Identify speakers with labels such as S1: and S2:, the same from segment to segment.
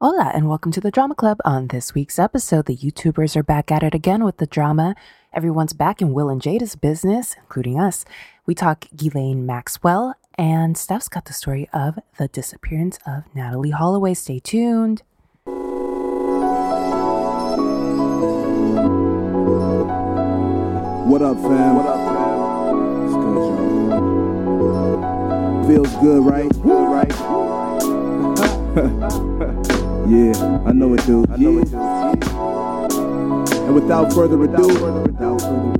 S1: Hola, and welcome to the Drama Club. On this week's episode, the YouTubers are back at it again with the drama. Everyone's back in Will and Jada's business, including us. We talk Ghislaine Maxwell, and Stef's got the story of the disappearance of Natalee Holloway. Stay tuned.
S2: What up, fam? What up, fam? It's good, y'all. Feels good, right? Good, right? yeah, I know it, dude. I know it, dude. And without further ado,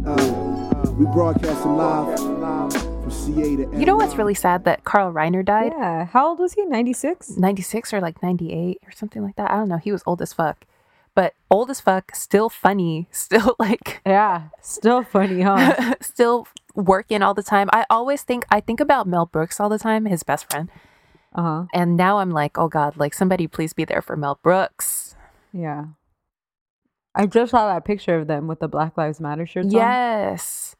S2: uh, we broadcasting live from CA to
S1: You know what's really sad that Carl Reiner died?
S3: Yeah. How old was he? 96?
S1: 96 or like 98 or something like that. I don't know. He was old as fuck. But old as fuck, still funny, still like
S3: Yeah. Still funny, huh?
S1: still working all the time. I always think I think about Mel Brooks all the time, his best friend.
S3: Uh huh.
S1: And now I'm like, oh God, like somebody please be there for Mel Brooks.
S3: Yeah. I just saw that picture of them with the Black Lives Matter shirts on.
S1: yes.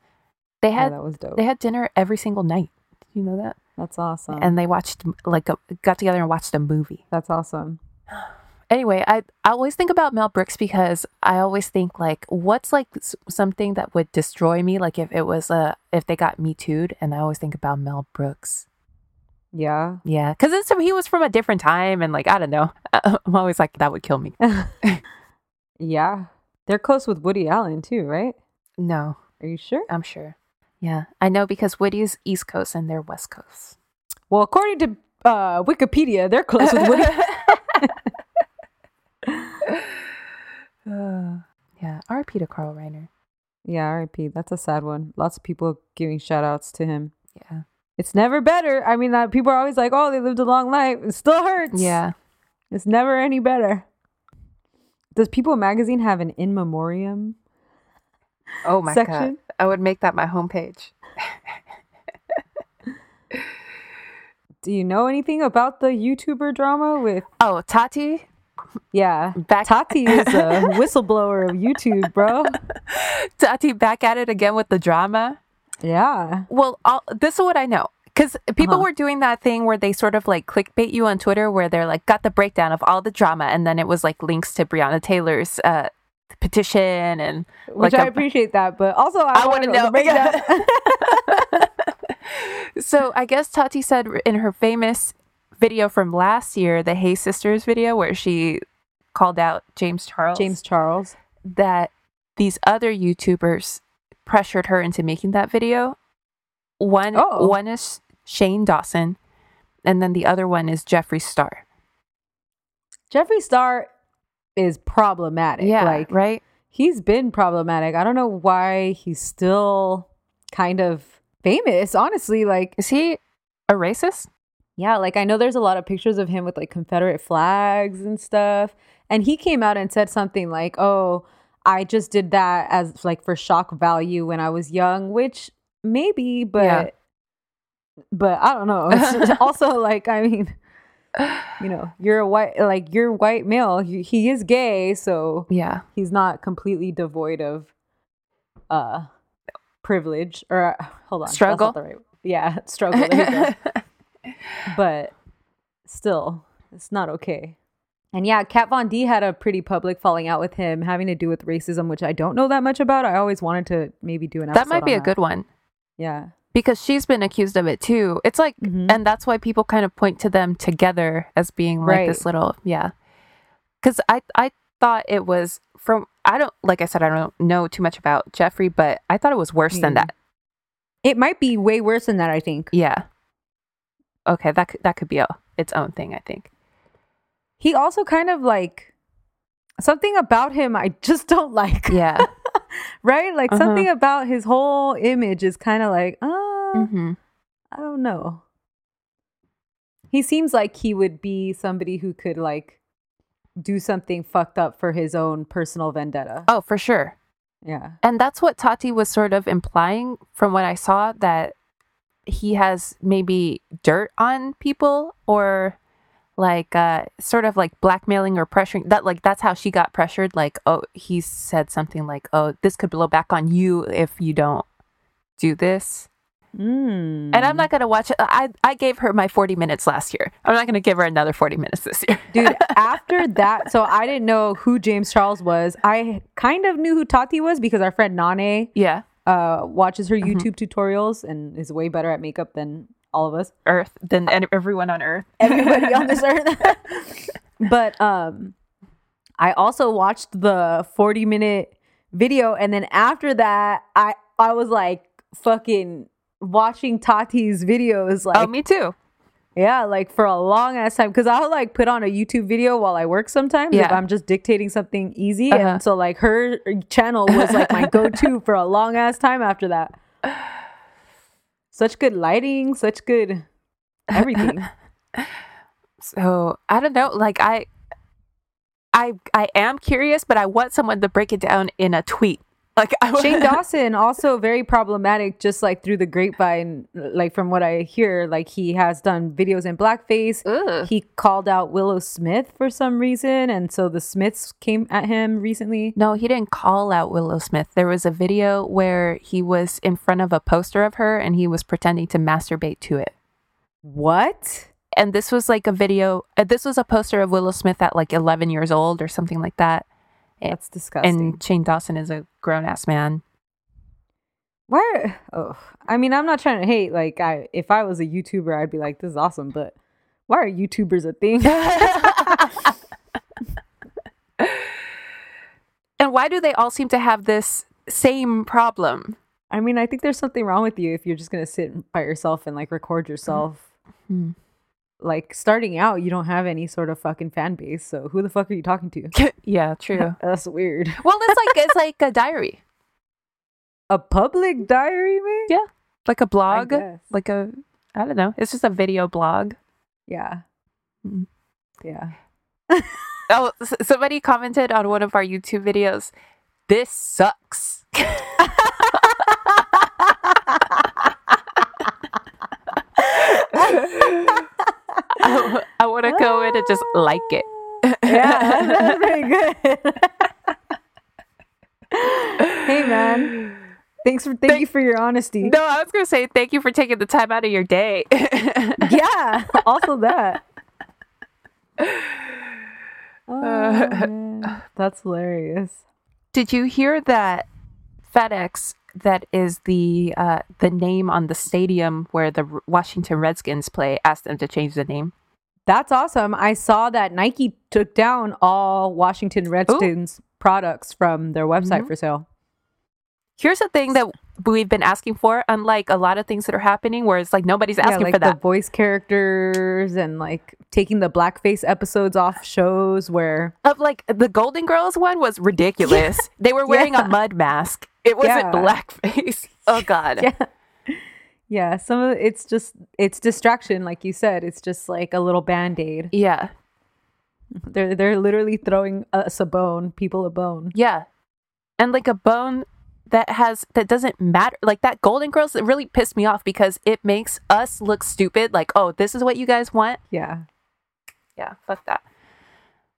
S1: They
S3: Yeah,
S1: had
S3: that was dope.
S1: they had dinner every single night. Did You know that?
S3: That's awesome.
S1: And they watched like a, got together and watched a movie.
S3: That's awesome.
S1: Anyway, I I always think about Mel Brooks because I always think like what's like s- something that would destroy me like if it was a if they got me too'd and I always think about Mel Brooks.
S3: Yeah.
S1: Yeah, because it's he was from a different time, and like I don't know, I'm always like that would kill me.
S3: yeah. They're close with Woody Allen too, right?
S1: No,
S3: Are you sure?
S1: I'm sure. Yeah, I know because Woody's East Coast and they're West Coast.
S3: Well, according to uh, Wikipedia, they're close with Woody.
S1: Uh, yeah, R.I.P. to Carl Reiner.
S3: yeah, R.I.P. That's a sad one. Lots of people giving shout outs to him.
S1: Yeah,
S3: It's never better. I mean, that people are always like, "Oh, they lived a long life." It still hurts.
S1: yeah.
S3: It's never any better. Does People Magazine have an in memoriam?
S1: Oh my
S3: Section?
S1: god, I would make that my homepage.
S3: Do you know anything about the YouTuber drama with?
S1: Oh, Tati,
S3: Yeah,
S1: Back-
S3: Tati is a whistleblower of YouTube, bro.
S1: Tati, back at it again with the drama.
S3: Yeah,
S1: Well, I'll, this is what I know. Because people
S3: Uh-huh.
S1: were doing that thing where they sort of like clickbait you on Twitter, where they're like, got the breakdown of all the drama, and then it was like links to Breonna Taylor's uh, petition, and
S3: which
S1: like
S3: I
S1: a-
S3: appreciate that, but also I,
S1: I
S3: want to
S1: know, so I guess Tati said in her famous video from last year, the Hey Sisters video, where she called out James Charles,
S3: James Charles.
S1: that these other YouTubers pressured her into making that video. One,
S3: Oh.
S1: one is Shane Dawson, and then the other one is Jeffree Star.
S3: Jeffree Star is problematic.
S1: Yeah,
S3: like
S1: right.
S3: he's been problematic. I don't know why he's still kind of famous. Honestly, like
S1: Is he a racist?
S3: Yeah, like I know there's a lot of pictures of him with like Confederate flags and stuff. And he came out and said something like, "Oh, I just did that as like for shock value when I was young," which maybe, but
S1: Yeah.
S3: but I don't know. Also like I mean, you know, you're a white like you're white male. He, he is gay, so
S1: Yeah.
S3: he's not completely devoid of uh privilege or uh, hold on that's not
S1: Struggle?
S3: the right- yeah struggle but still it's not okay and yeah kat von d had a pretty public falling out with him having to do with racism which i don't know that much about i always wanted to maybe do an episode
S1: that might be a good one
S3: yeah
S1: because she's been accused of it too. It's like,
S3: Mhm.
S1: and that's why people kind of point to them together as being like this little, yeah. Because I, I thought it was from. I don't like I said I don't know too much about Jeffree, but I thought it was worse than
S3: Mm.
S1: that.
S3: it might be way worse than that i think
S1: Yeah. Okay, that could, that could be a, its own thing. I think.
S3: He also kind of like something about him i just don't like
S1: Yeah.
S3: right like
S1: Uh-huh.
S3: something about his whole image is kind of like uh
S1: hmm
S3: I don't know. He seems like he would be somebody who could like do something fucked up for his own personal vendetta.
S1: Oh, for sure.
S3: Yeah.
S1: And that's what Tati was sort of implying from what I saw that he has maybe dirt on people or like uh sort of like blackmailing or pressuring that like that's how she got pressured like oh he said something like oh this could blow back on you if you don't do this
S3: Mm.
S1: And I'm not gonna watch it. I I gave her my 40 minutes last year. I'm not gonna give her another 40 minutes this year.
S3: Dude, after that, so I didn't know who James Charles was. I kind of knew who Tati was because our friend Nane
S1: yeah,
S3: uh, watches her YouTube tutorials and is way better at makeup than all of us.
S1: Earth than any- everyone on Earth.
S3: Everybody on this earth. but um, I also watched the 40 minute video, and then after that, I I was like fucking watching Tati's videos like
S1: oh, me too.
S3: Yeah, like for a long ass time. Cause I'll like put on a YouTube video while I work sometimes if
S1: Yeah.
S3: I'm just dictating something easy.
S1: Uh-huh.
S3: And so like her channel was like my go to for a long ass time after that. Such good lighting, such good everything.
S1: So I don't know. Like I, I I am curious, but I want someone to break it down in a tweet. Like I
S3: Shane Dawson also very problematic, just like through the grapevine, like from what I hear, like he has done videos in blackface.
S1: Ugh.
S3: He called out Willow Smith for some reason, and so the Smiths came at him recently.
S1: No, he didn't call out Willow Smith. There was a video where he was in front of a poster of her and he was pretending to masturbate to it.
S3: What?
S1: And this was like a video. Uh, this was a poster of Willow Smith at like 11 years old or something like that.
S3: That's disgusting.
S1: And Shane Dawson is a grown ass man.
S3: Why? Oh, I mean, I'm not trying to hate. Like, I if I was a YouTuber, I'd be like, "This is awesome." But why are YouTubers a thing?
S1: And why do they all seem to have this same problem?
S3: I mean, I think there's something wrong with you if you're just gonna sit by yourself and like record yourself.
S1: Hmm.
S3: Like starting out, you don't have any sort of fucking fan base. So who the fuck are you talking to?
S1: yeah, true.
S3: That's weird.
S1: well, it's like it's like a diary,
S3: A public diary, man.
S1: Yeah. like a blog, like a I don't know. It's just a video blog.
S3: Yeah.
S1: Mm.
S3: Yeah.
S1: Oh, s- somebody commented on one of our YouTube videos. This sucks. I, want to go in and just like it.
S3: Yeah, that's pretty good. hey, man. Thanks for thank, you for your honesty.
S1: No, I was gonna say thank you for taking the time out of your day.
S3: Yeah. Also that. Oh. That's hilarious.
S1: Did you hear that FedEx, that is the uh, the name on the stadium where the Washington Redskins play, asked them to change the name?
S3: That's awesome. I saw that Nike took down all Washington Redskins products from their website
S1: Mhm.
S3: for sale.
S1: Here's the thing that we've been asking for, unlike a lot of things that are happening, where it's like nobody's asking
S3: yeah, like
S1: for that.
S3: the voice characters and like taking the blackface episodes off shows where
S1: of like the Golden Girls one was ridiculous. They were wearing
S3: Yeah.
S1: a mud mask. It wasn't
S3: Yeah.
S1: blackface. Oh God.
S3: yeah some of it's just it's distraction like you said it's just like a little band-aid
S1: Yeah.
S3: they're they're literally throwing us a bone people a bone
S1: Yeah. And like a bone that has that doesn't matter. Like that Golden Girls it really pissed me off because it makes us look stupid. Like, oh, this is what you guys want.
S3: yeah
S1: Yeah, fuck that.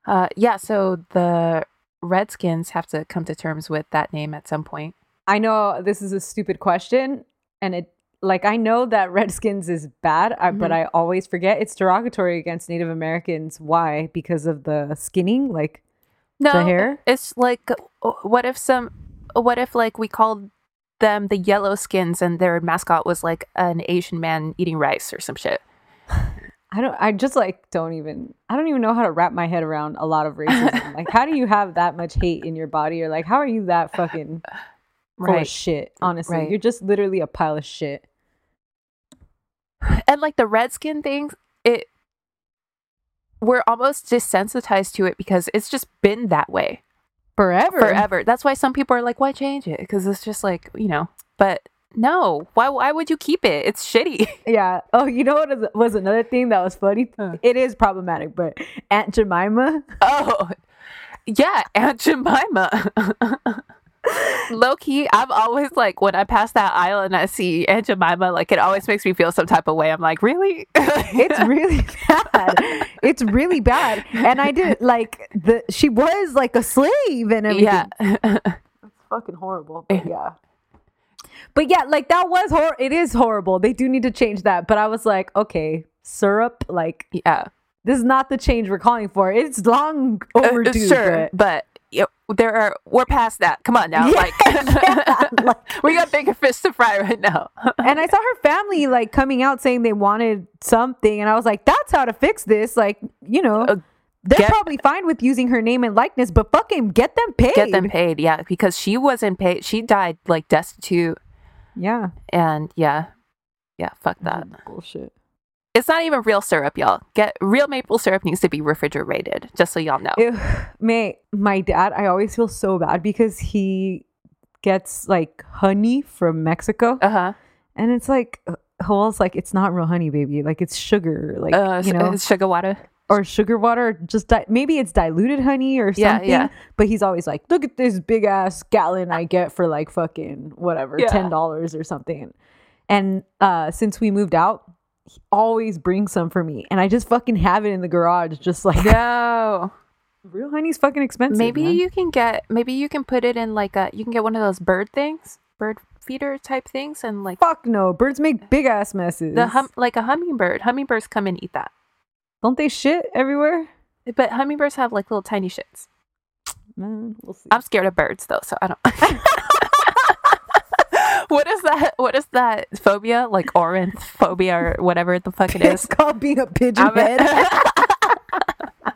S1: Uh yeah, so the Redskins have to come to terms with that name at some point.
S3: i know this is a stupid question and it like i know that redskins is bad I, but i always forget it's derogatory against native americans why because of the skinning like
S1: No,
S3: hair?
S1: It's like, uh, what if some, what if like we called them the Yellow Skins and their mascot was like an Asian man eating rice or some shit?
S3: I don't. I just like don't even. I don't even know how to wrap my head around a lot of racism. like, how do you have that much hate in your body, or like, how are you that fucking full of shit? Honestly,
S1: Right.
S3: you're just literally a pile of shit.
S1: And like the redskin thing it we're almost desensitized to it because it's just been that way
S3: Forever.
S1: forever that's why some people are like why change it because it's just like you know but no why why would you keep it it's shitty
S3: Yeah. Oh, you know what is- was another thing that was funny?
S1: Huh.
S3: It is problematic, but Aunt Jemima.
S1: oh yeah aunt jemima low key i'm always like when i pass that aisle and i see aunt jemima like it always makes me feel some type of way i'm like really
S3: It's really bad. It's really bad. And I did like the. She was like a slave and everything.
S1: yeah
S3: It's fucking horrible. But yeah. But yeah, like that was hor. It is horrible. They do need to change that. But I was like, okay, syrup. Like
S1: Yeah.
S3: this is not the change we're calling for. It's long
S1: Uh,
S3: overdue.
S1: sure,
S3: but-
S1: but know, there are we're past that. Come on now,
S3: Yeah,
S1: like,
S3: yeah, like-
S1: we got bigger fish to fry right now.
S3: and I saw her family like coming out saying they wanted something, and I was like, "That's how to fix this." Like, you know,
S1: Uh,
S3: they're
S1: get-
S3: probably fine with using her name and likeness, but fucking get them paid.
S1: Get them paid, yeah, because she wasn't paid. She died like destitute,
S3: Yeah,
S1: and yeah, yeah, fuck that.
S3: bullshit.
S1: It's not even real syrup, y'all. Get real maple syrup needs to be refrigerated, just so y'all know.
S3: Ew, mate, my dad, I always feel so bad because he gets like honey from Mexico,
S1: Uh huh.
S3: and it's like, uh, it's like it's not real honey, baby. Like it's sugar, like
S1: Uh,
S3: you know, it's
S1: sugar water.
S3: or sugar water. Just di- maybe it's diluted honey or
S1: Yeah,
S3: something.
S1: yeah.
S3: But he's always like, look at this big ass gallon I get for like fucking whatever,
S1: Yeah.
S3: ten dollars or something. And uh, since we moved out, he always brings some for me, and I just fucking have it in the garage, just like
S1: No.
S3: real honey's fucking expensive.
S1: Maybe
S3: man.
S1: you can get maybe you can put it in like a you can get one of those bird things, bird feeder type things, and like
S3: Fuck no, birds make big ass messes.
S1: the hum like a hummingbird. Hummingbirds come and eat that,
S3: Don't they shit everywhere?
S1: but hummingbirds have like little tiny shits.
S3: Man, we'll see.
S1: I'm scared of birds though, so I don't. what is that? What is that phobia? Like ornithophobia or whatever the fuck it is.
S3: it's called being a pigeon
S1: I'm a-
S3: head.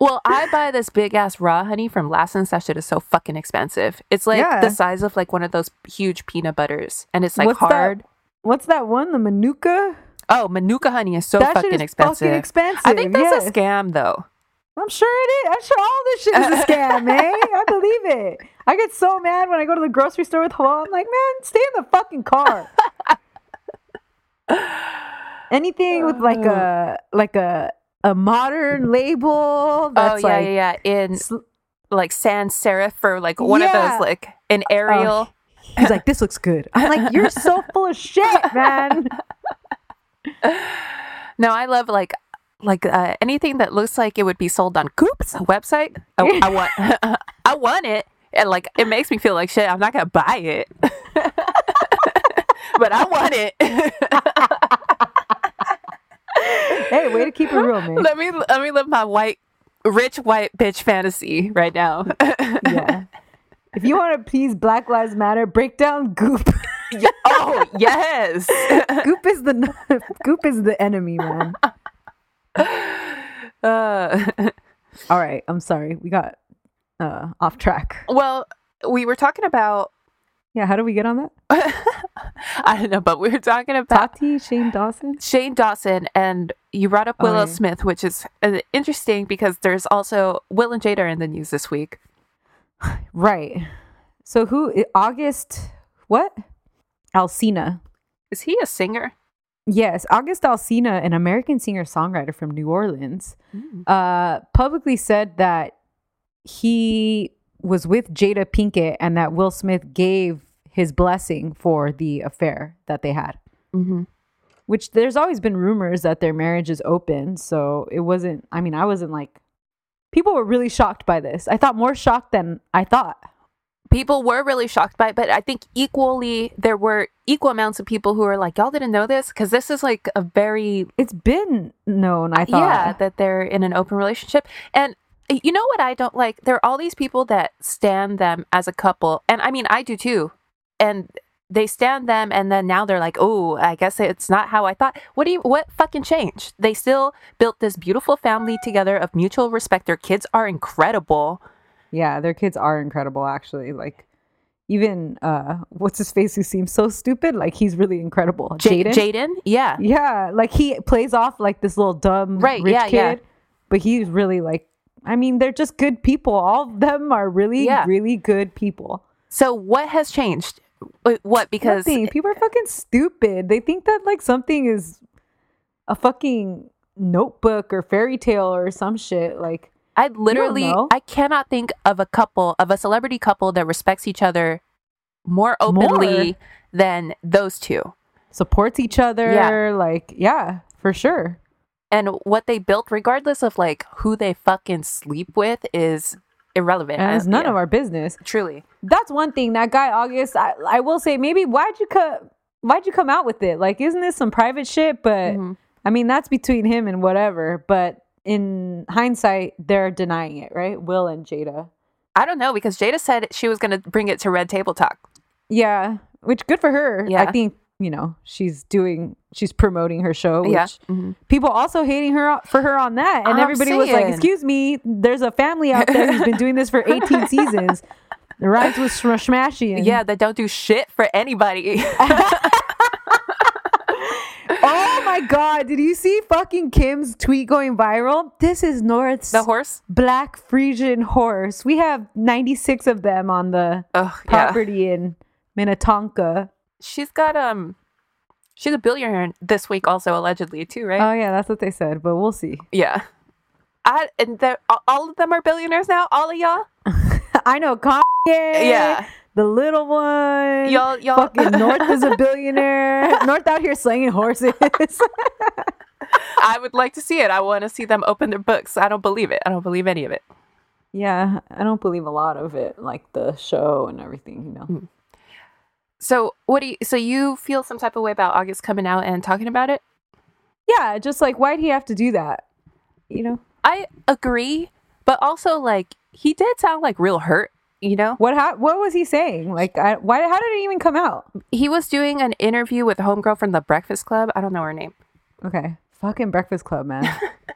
S1: well, I buy this big ass raw honey from Lassen's. That shit is so fucking expensive. It's like
S3: Yeah.
S1: the size of like one of those huge peanut butters, and it's like
S3: What's that?
S1: hard.
S3: What's that one? The Manuka?
S1: Oh, Manuka honey is so
S3: that
S1: fucking
S3: is
S1: expensive.
S3: fucking expensive.
S1: I think that's
S3: yes.
S1: a scam though.
S3: I'm sure it is. I'm sure all this shit is a scam, man. I believe it. I get so mad when I go to the grocery store with Hoa. I'm like, man, stay in the fucking car. Anything with uh, like a uh. like a a modern label that's
S1: oh yeah,
S3: like
S1: yeah, yeah. In
S3: sl-
S1: like sans serif or like one
S3: Yeah.
S1: of those like an uh, Arial.
S3: Oh, he's like, this looks good. I'm like, you're so full of shit, man.
S1: No, I love like like uh, anything that looks like it would be sold on Goop's website. I, I want I want it. And like it makes me feel like shit. I'm not gonna buy it, but I want it.
S3: Hey, way to keep it real, man.
S1: let me let me live my white rich white bitch fantasy right now.
S3: Yeah. If you want to please Black Lives Matter, break down Goop.
S1: oh yes.
S3: Goop is the Goop is the enemy, man.
S1: Uh,
S3: All right, I'm sorry. We got uh off track.
S1: well, we were talking about
S3: Yeah, how do we get on that?
S1: I don't know, but we were talking about
S3: Tati, Shane Dawson.
S1: Shane Dawson, and you brought up
S3: Oh,
S1: Willow
S3: yeah.
S1: Smith, which is uh, interesting because there's also Will and Jada are in the news this week.
S3: Right. So who August what? Alsina.
S1: Is he a singer?
S3: Yes, August Alsina, an American singer-songwriter from New Orleans,
S1: Mm.
S3: uh publicly said that he was with Jada Pinkett and that Will Smith gave his blessing for the affair that they had.
S1: Mm-hmm.
S3: which there's always been rumors that their marriage is open so it wasn't i mean i wasn't like people were really shocked by this i thought more shocked than i thought
S1: People were really shocked by it, but I think equally there were equal amounts of people who are like, "Y'all didn't know this," because this is like a very
S3: it's been known i thought.
S1: Yeah that they're in an open relationship. And eh, you know what i don't like? There are all these people that stand them as a couple and i mean i do too and they stand them and then now they're like oh i guess it's not how i thought. What do you what fucking changed? They still built this beautiful family together of mutual respect. Their kids are incredible
S3: yeah their kids are incredible actually like even uh what's his face who seems so stupid like he's really incredible
S1: J-
S3: jaden
S1: jaden yeah
S3: yeah like he plays off like this little dumb
S1: Right,
S3: rich
S1: yeah,
S3: kid
S1: yeah.
S3: but he's really like i mean they're just good people all of them are really
S1: Yeah.
S3: really good people
S1: so what has changed what because
S3: Nothing. people are fucking stupid. They think that like something is a fucking notebook or fairy tale or some shit. Like
S1: I literally. I cannot think of a couple of a celebrity couple that respects each other more openly
S3: More.
S1: than those two.
S3: supports each other.
S1: Yeah.
S3: Like yeah, for sure.
S1: And what they built regardless of like who they fucking sleep with is irrelevant.
S3: And it's none
S1: yeah,
S3: of our business.
S1: truly.
S3: That's one thing. That guy August, I, I will say, maybe why'd you cut? Why'd you come out with it? Like, isn't this some private shit? But
S1: Mhm.
S3: I mean, that's between him and whatever. But in hindsight, they're denying it, right? Will and Jada.
S1: I don't know because Jada said she was going to bring it to Red Table Talk.
S3: Yeah, which good for her.
S1: Yeah.
S3: I think you know she's doing, she's promoting her show. Which
S1: Yeah. Mhm.
S3: people also hating her for her on that, and
S1: I'm
S3: everybody was like, "Excuse me, there's a family out there who's been doing this for 18 seasons." The rhymes with sm- smashy.
S1: Yeah, that don't do shit for anybody.
S3: Oh my god, did you see fucking Kim's tweet going viral? This is North's
S1: the horse?
S3: black Frisian horse. We have 96 of them on the
S1: yeah.
S3: property in Minnetonka.
S1: She's got um she's a billionaire this week also allegedly too, right?
S3: Oh yeah, that's what they said, but we'll see.
S1: yeah. I and all of them are billionaires now, all of y'all?
S3: I know Kanye.
S1: Yeah.
S3: The little one.
S1: Y'all y'all
S3: Fucking North is a billionaire. North out here slinging horses.
S1: I would like to see it. I want to see them open their books. I don't believe it. I don't believe any of it.
S3: yeah, I don't believe a lot of it, like the show and everything, you know. Mm.
S1: So what do you? So you feel some type of way about August coming out and talking about it?
S3: Yeah, just like why'd he have to do that? You know?
S1: I agree, but also like he did sound like real hurt. You know,
S3: What ha- what was he saying? Like I, why how did it even come out?
S1: he was doing an interview with a homegirl from the Breakfast Club. I don't know her name.
S3: Okay. Fucking Breakfast Club, man.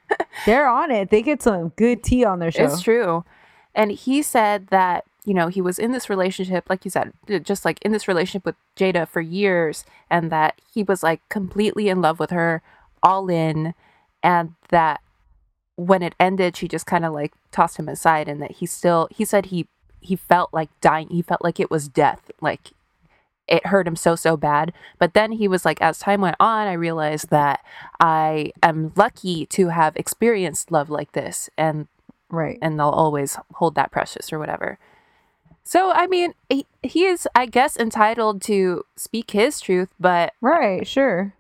S3: They're on it. They get some good tea on their show.
S1: It's true. And he said that, you know, he was in this relationship, like you said, just like in this relationship with Jada for years, and that he was like completely in love with her, all in, and that when it ended, she just kind of like tossed him aside, and that he still, he said he, he felt like dying. He felt like it was death. Like it hurt him so, so bad. But then he was like, as time went on, I realized that I am lucky to have experienced love like this. And
S3: Right.
S1: and they'll always hold that precious or whatever. So I mean, he, he is, I guess, entitled to speak his truth, but
S3: Right, sure.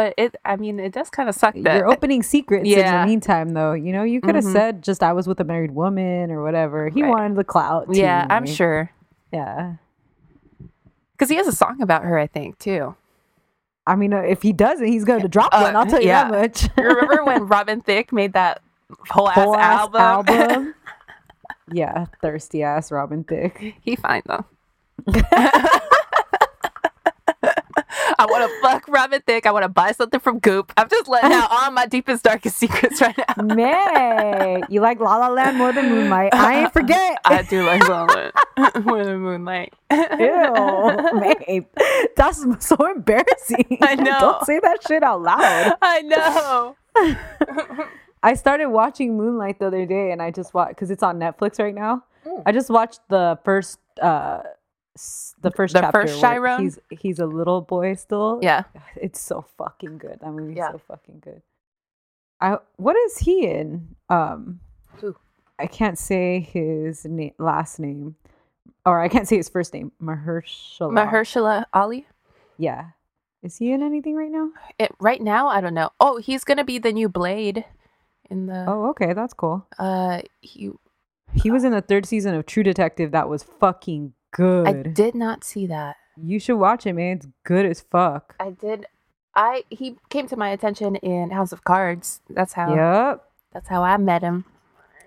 S1: But it, I mean, it does kind of suck that
S3: You're opening secrets in the meantime though. You know, you could have
S1: Mhm.
S3: said just I was with a married woman or whatever. He
S1: Right.
S3: wanted the clout.
S1: yeah, I'm
S3: right?
S1: sure
S3: Yeah.
S1: because he has a song about her, I think, too.
S3: I mean, uh, if he doesn't, he's going to drop
S1: Uh,
S3: one. I'll tell you
S1: yeah.
S3: that much.
S1: You remember when Robin Thicke made that whole ass
S3: ass
S1: album?
S3: album. yeah, thirsty ass Robin Thicke.
S1: he fine though. I want to fuck Robin Thicke. I want to buy something from Goop. I'm just letting out all my deepest, darkest secrets right now.
S3: May, you like La La Land more than Moonlight? I ain't forget.
S1: I do like Walnut more than Moonlight.
S3: Ew, May, that's so embarrassing.
S1: I know.
S3: Don't say that shit out loud.
S1: I know.
S3: I started watching Moonlight the other day, and I just watched because it's on Netflix right now.
S1: Mm.
S3: I just watched the first, uh, the first
S1: The
S3: chapter.
S1: first Chiron?
S3: He's he's a little boy still.
S1: Yeah.
S3: it's so fucking good. That movie's
S1: Yeah.
S3: so fucking good. I what is he in? Um,
S1: Who?
S3: I can't say his na- last name, or I can't say his first name. Mahershala.
S1: Mahershala Ali.
S3: Yeah, is he in anything right now?
S1: It, right now, I don't know. Oh, he's gonna be the new Blade in the.
S3: Oh, okay, that's cool.
S1: Uh, he.
S3: He was in the third season of True Detective. That was fucking good.
S1: I did not see that.
S3: You should watch it, man. It's good as fuck.
S1: I did. I he came to my attention in House of Cards. That's how.
S3: Yep.
S1: That's how I met him.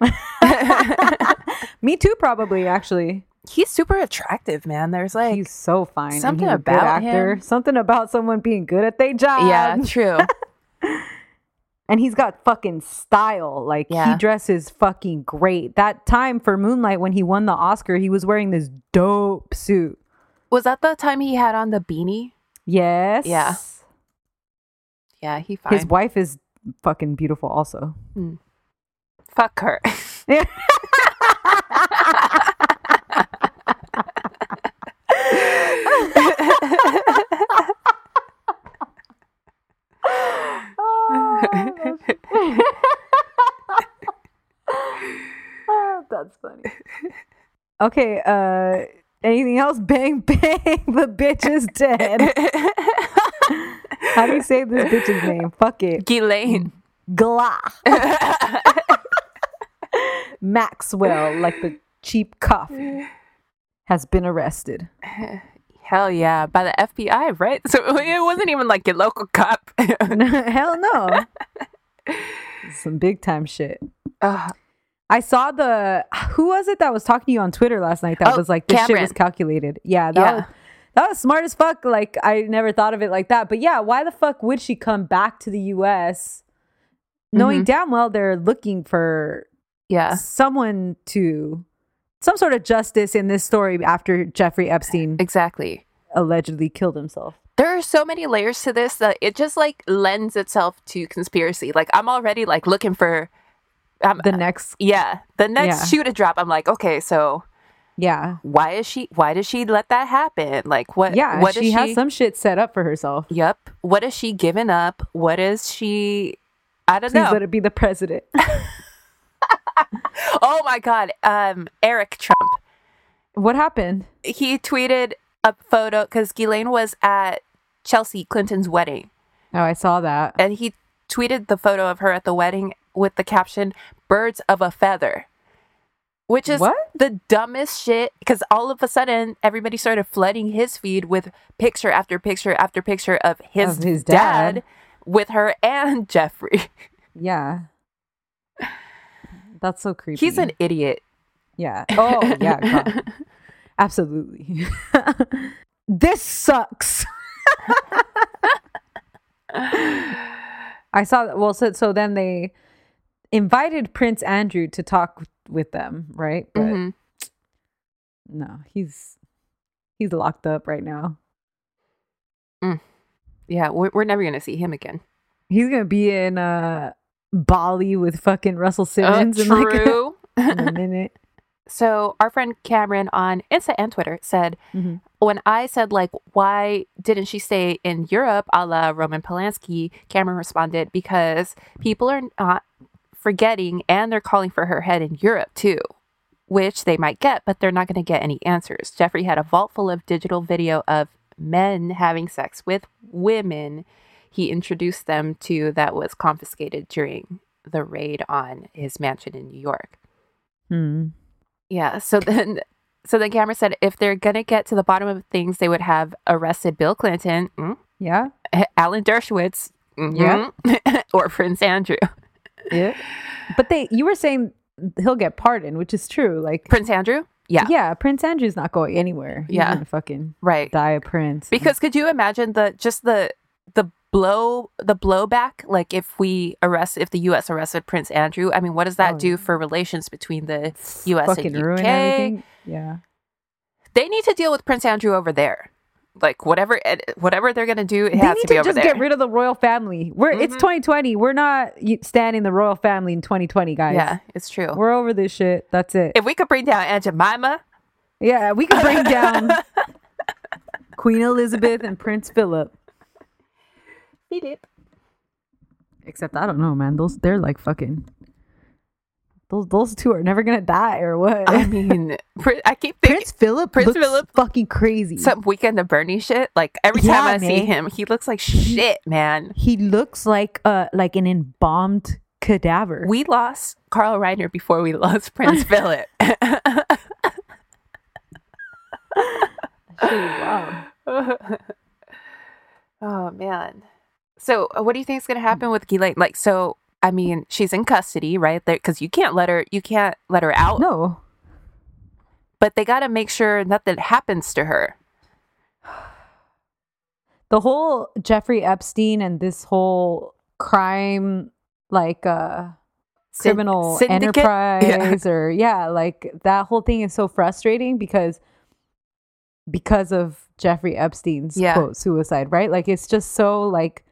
S3: Me too, probably actually.
S1: He's super attractive, man. There's like.
S3: He's so fine.
S1: something
S3: he's a good
S1: about
S3: actor.
S1: him.
S3: Something about someone being good at their job.
S1: yeah, true.
S3: and he's got fucking style. Like he dresses fucking great. That time for Moonlight when he won the Oscar, he was wearing this dope suit.
S1: Was that the time he had on the beanie?
S3: Yes.
S1: Yeah. Yeah, he fine.
S3: His wife is fucking beautiful also.
S1: Fuck her.
S3: Oh, that's funny. Okay, uh anything else? Bang bang, the bitch is dead. How do you say this bitch's name? Fuck it.
S1: Ghislaine.
S3: Gla. Maxwell, like the cheap cuff has been arrested.
S1: Hell yeah, by the FBI, right? So it wasn't even like your local cop.
S3: Hell no. Some big time shit. I saw the who was it that was talking to you on Twitter last night that
S1: Oh,
S3: was like this shit was calculated. Yeah, that
S1: Yeah.
S3: was that was smart as fuck. Like I never thought of it like that. But yeah, why the fuck would she come back to the US knowing
S1: Mhm.
S3: damn well they're looking for
S1: yeah,
S3: someone to some sort of justice in this story after Jeffrey Epstein
S1: exactly.
S3: allegedly killed himself.
S1: There are so many layers to this that it just like lends itself to conspiracy. Like I'm already like looking for, um,
S3: The next
S1: yeah, the next
S3: Yeah.
S1: shoe to drop. I'm like, okay, so
S3: yeah.
S1: why is she? Why does she let that happen? Like what?
S3: Yeah,
S1: what
S3: she
S1: is
S3: has some shit set up for herself.
S1: Yep. What is she giving up? What is she? I don't
S3: Please
S1: know.
S3: let it be the president.
S1: Oh my God. Um, Eric Trump.
S3: what happened?
S1: He tweeted a photo because Ghislaine was at Chelsea Clinton's wedding,
S3: Oh, I saw that.
S1: and he tweeted the photo of her at the wedding with the caption "Birds of a feather," which is
S3: What?
S1: the dumbest shit. Because all of a sudden, everybody started flooding his feed with picture after picture after picture of his,
S3: Of his
S1: dad.
S3: dad.
S1: with her and Jeffrey.
S3: Yeah. That's so creepy.
S1: He's an idiot.
S3: Yeah. Oh, yeah. Absolutely. this sucks. I saw that. Well, so, so then they invited Prince Andrew to talk with them, right? But
S1: Mhm.
S3: no, he's he's locked up right now.
S1: Yeah, we're, we're never gonna see him again.
S3: He's gonna be in uh Bali with fucking Russell
S1: Uh,
S3: Simmons in like a, in a minute.
S1: So our friend Cameron on Insta and Twitter said
S3: Mhm.
S1: when I said like why didn't she stay in Europe a la Roman Polanski, Cameron responded because people are not forgetting and they're calling for her head in Europe too. Which they might get, but they're not going to get any answers. Jeffrey had a vault full of digital video of men having sex with women he introduced them to that was confiscated during the raid on his mansion in New York.
S3: Hmm.
S1: Yeah. So then, so then Cameron said if they're gonna get to the bottom of things, they would have arrested Bill Clinton, mm,
S3: Yeah.
S1: Alan Dershowitz, mhm, or Prince Andrew.
S3: Yeah. But they you were saying he'll get pardoned, which is true. Like
S1: Prince Andrew. Yeah.
S3: yeah, Prince Andrew's not going anywhere. He's
S1: Yeah.
S3: fucking
S1: Right.
S3: die a prince.
S1: Because could you imagine the just the the blow the blowback like if we arrest if the U.S. arrested Prince Andrew? I mean, what does that
S3: Oh,
S1: do
S3: yeah.
S1: for relations between the U.S. and UK?
S3: Yeah.
S1: They need to deal with Prince Andrew over there. Like whatever whatever they're gonna do, it
S3: They
S1: has
S3: need
S1: to be
S3: to
S1: over
S3: just
S1: there.
S3: get rid of the royal family. We're it's
S1: Mhm.
S3: 2020. We're not standing the royal family in 2020, guys.
S1: yeah, it's true.
S3: We're over this shit. That's it.
S1: if we could bring down Aunt Jemima,
S3: yeah, we could bring down Queen Elizabeth and Prince Philip.
S1: Philip.
S3: Except I don't know, man. Those they're like fucking. Those those two are never gonna die or what?
S1: I mean, Prin- I keep thinking
S3: Prince Philip
S1: Prince
S3: looks
S1: Philip-
S3: fucking crazy.
S1: some weekend of Bernie shit. Like every time
S3: Yeah,
S1: I see him, he looks like shit, man.
S3: he looks like uh like an embalmed cadaver.
S1: We lost Carl Reiner before we lost Prince Philip.
S3: wow.
S1: oh man. So, uh, what do you think is going to happen with Ghislaine? Like, so I mean, she's in custody, right? Because you can't let her, you can't let her out.
S3: No.
S1: But they got to make sure nothing happens to her.
S3: The whole Jeffrey Epstein and this whole crime like uh criminal
S1: syndicate?
S3: enterprise or yeah, like that whole thing is so frustrating because because of Jeffrey Epstein's
S1: Yeah.
S3: quote suicide, right? Like it's just so like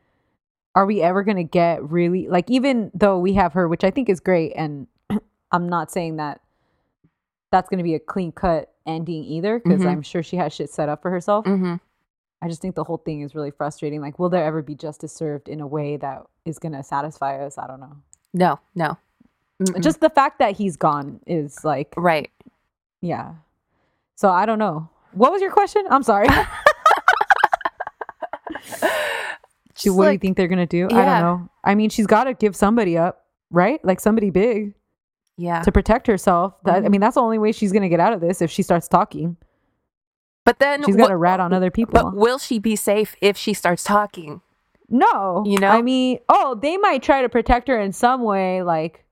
S3: are we ever going to get really like even though we have her which I think is great and I'm not saying that that's going to be a clean cut ending either because
S1: Mhm.
S3: I'm sure she has shit set up for herself.
S1: Mm-hmm.
S3: I just think the whole thing is really frustrating. Like, will there ever be justice served in a way that is going to satisfy us? I don't know.
S1: No, no. Mm-mm.
S3: Just the fact that he's gone is like,
S1: right.
S3: yeah. So I don't know. What was your question? I'm sorry.
S1: Just
S3: what do you think they're going to do? I don't know. I mean, she's got to give somebody up, right? Like somebody big.
S1: Yeah.
S3: to protect herself. That, I
S1: Mhm.
S3: mean, that's the only way she's gonna get out of this if she starts talking.
S1: But then
S3: She's gonna rat on other people.
S1: But will she be safe if she starts talking?
S3: no,
S1: You know?
S3: I mean, oh, they might try to protect her in some way, like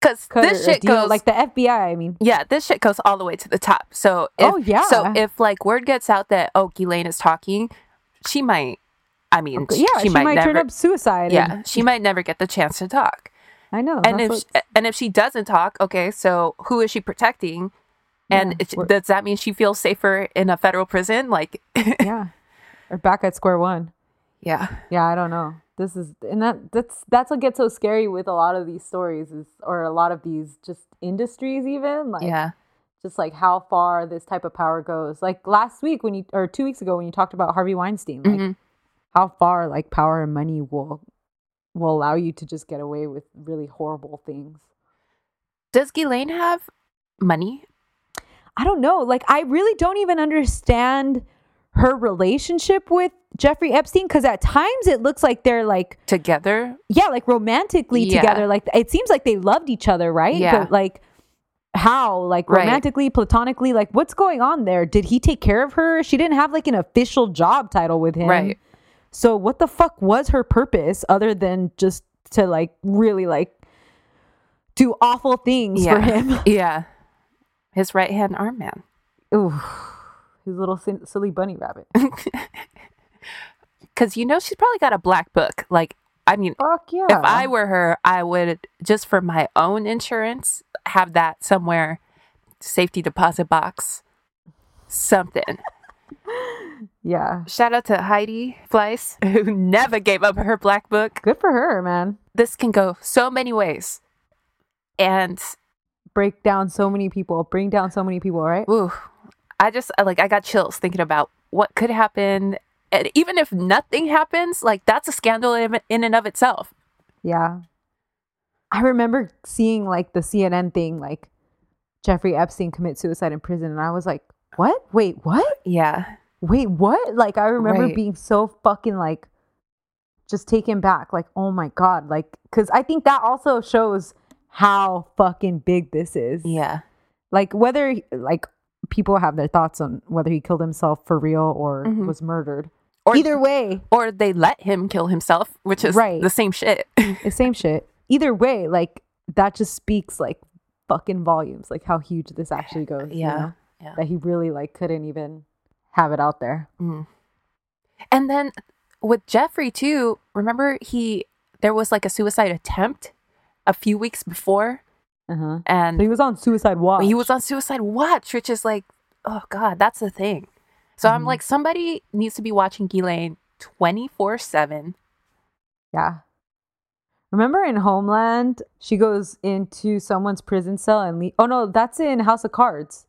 S1: Because this shit
S3: deal,
S1: goes
S3: like the FBI. I mean,
S1: Yeah, this shit goes all the way to the top. So if,
S3: Oh, yeah.
S1: So if like word gets out that oh Ghislaine is talking, she might. I mean, sh-
S3: yeah, she, might,
S1: never.
S3: turn up suicide.
S1: yeah,
S3: and-
S1: she might never get the chance to talk.
S3: I know.
S1: and if
S3: what-
S1: sh and if she doesn't talk, okay, so who is she protecting? And
S3: Yeah,
S1: it- does that mean she feels safer in a federal prison? Like,
S3: yeah, or back at square one.
S1: yeah,
S3: Yeah, I don't know. This is and that that's that's what gets so scary with a lot of these stories is or a lot of these just industries even like
S1: yeah,
S3: just like how far this type of power goes. Like last week when you or 2 weeks ago when you talked about Harvey Weinstein, like
S1: Mhm.
S3: How far like power and money will will allow you to just get away with really horrible things.
S1: Does Ghislaine have money?
S3: I don't know. Like I really don't even understand her relationship with Jeffrey Epstein because at times it looks like they're like
S1: Together?
S3: yeah, like romantically
S1: Yeah.
S3: together. Like it seems like they loved each other, right?
S1: Yeah.
S3: But like how? Like
S1: Right.
S3: romantically, platonically, like what's going on there? Did he take care of her? She didn't have like an official job title with him.
S1: Right.
S3: So what the fuck was her purpose other than just to like really like do awful things
S1: yeah,
S3: for him?
S1: yeah. His right hand arm man.
S3: Ooh. His little sin- silly bunny rabbit.
S1: Because you know she's probably got a black book. Like, I mean,
S3: Fuck yeah.
S1: if I were her, I would just for my own insurance have that somewhere, safety deposit box, something.
S3: yeah.
S1: Shout out to Heidi Fleiss, who never gave up her black book.
S3: Good for her, man.
S1: This can go so many ways, and
S3: Break down so many people. Bring down so many people, right?
S1: ooh, I just like I got chills thinking about what could happen. And even if nothing happens, like that's a scandal in, in and of itself.
S3: Yeah. I remember seeing like the CNN thing, like Jeffrey Epstein commit suicide in prison. And I was like, what? Wait, what?
S1: Yeah,
S3: Wait, what? Like, I remember
S1: Right.
S3: being so fucking like just taken back. Like, oh my God. Like, cause I think that also shows how fucking big this is.
S1: yeah,
S3: Like, whether like people have their thoughts on whether he killed himself for real or
S1: Mhm.
S3: was murdered.
S1: Or-
S3: Either way,
S1: or they let him kill himself, which is
S3: Right.
S1: the same shit.
S3: the same shit. Either way, like that just speaks like fucking volumes, like how huge this actually goes. you
S1: Yeah,
S3: know?
S1: yeah.
S3: That he really like couldn't even have it out there.
S1: Mm. And then with Jeffrey too, remember he there was like a suicide attempt a few weeks before,
S3: Uh-huh.
S1: and
S3: So he was on suicide watch.
S1: he was on suicide watch, which is like, oh god, that's the thing. So I'm
S3: Mhm.
S1: like, somebody needs to be watching Ghislaine twenty four seven.
S3: Yeah. Remember in Homeland, she goes into someone's prison cell and le- oh no, that's in House of Cards,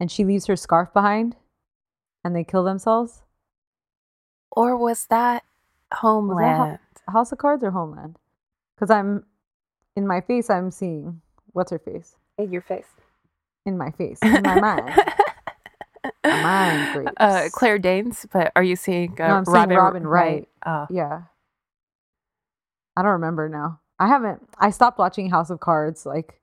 S3: and she leaves her scarf behind, and they kill themselves.
S1: Or was that Homeland?
S3: House of Cards or Homeland? Because I'm in my face, I'm seeing what's her face
S1: In your face.
S3: in my face in my mind. My mind grapes.
S1: Uh, Claire Danes, but are you seeing uh,
S3: No, I'm seeing
S1: Robin,
S3: Robin Wright.
S1: Oh,
S3: Yeah. I don't remember now. I haven't. I stopped watching House of Cards. Like,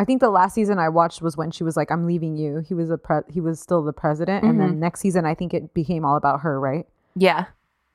S3: I think the last season I watched was when she was like, "I'm leaving you." He was a pre- He was still the president, and
S1: Mm-hmm.
S3: then next season I think it became all about her. Right?
S1: yeah.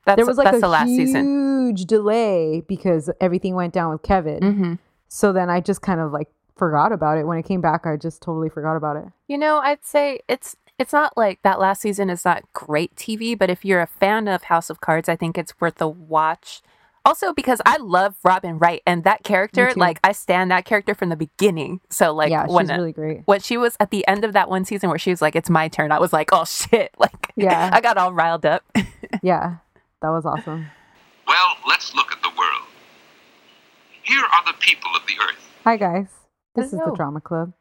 S1: That's
S3: there was like
S1: that's
S3: a
S1: the last season.
S3: huge delay because everything went down with Kevin.
S1: hmm
S3: So then I just kind of like forgot about it. When it came back, I just totally forgot about it.
S1: You know, I'd say it's it's not like that last season is not great TV, but if you're a fan of House of Cards, I think it's worth a watch. Also because I love Robin Wright and that character, like I stand that character from the beginning. So like
S3: yeah,
S1: when
S3: she's really great.
S1: when she was at the end of that one season where she was like, "It's my turn," I was like, "Oh shit!" Like,
S3: Yeah.
S1: I got all riled up.
S3: Yeah, that was awesome.
S4: Well, let's look at the world. Here are the people of the earth.
S3: Hi guys, this is the Drama Club.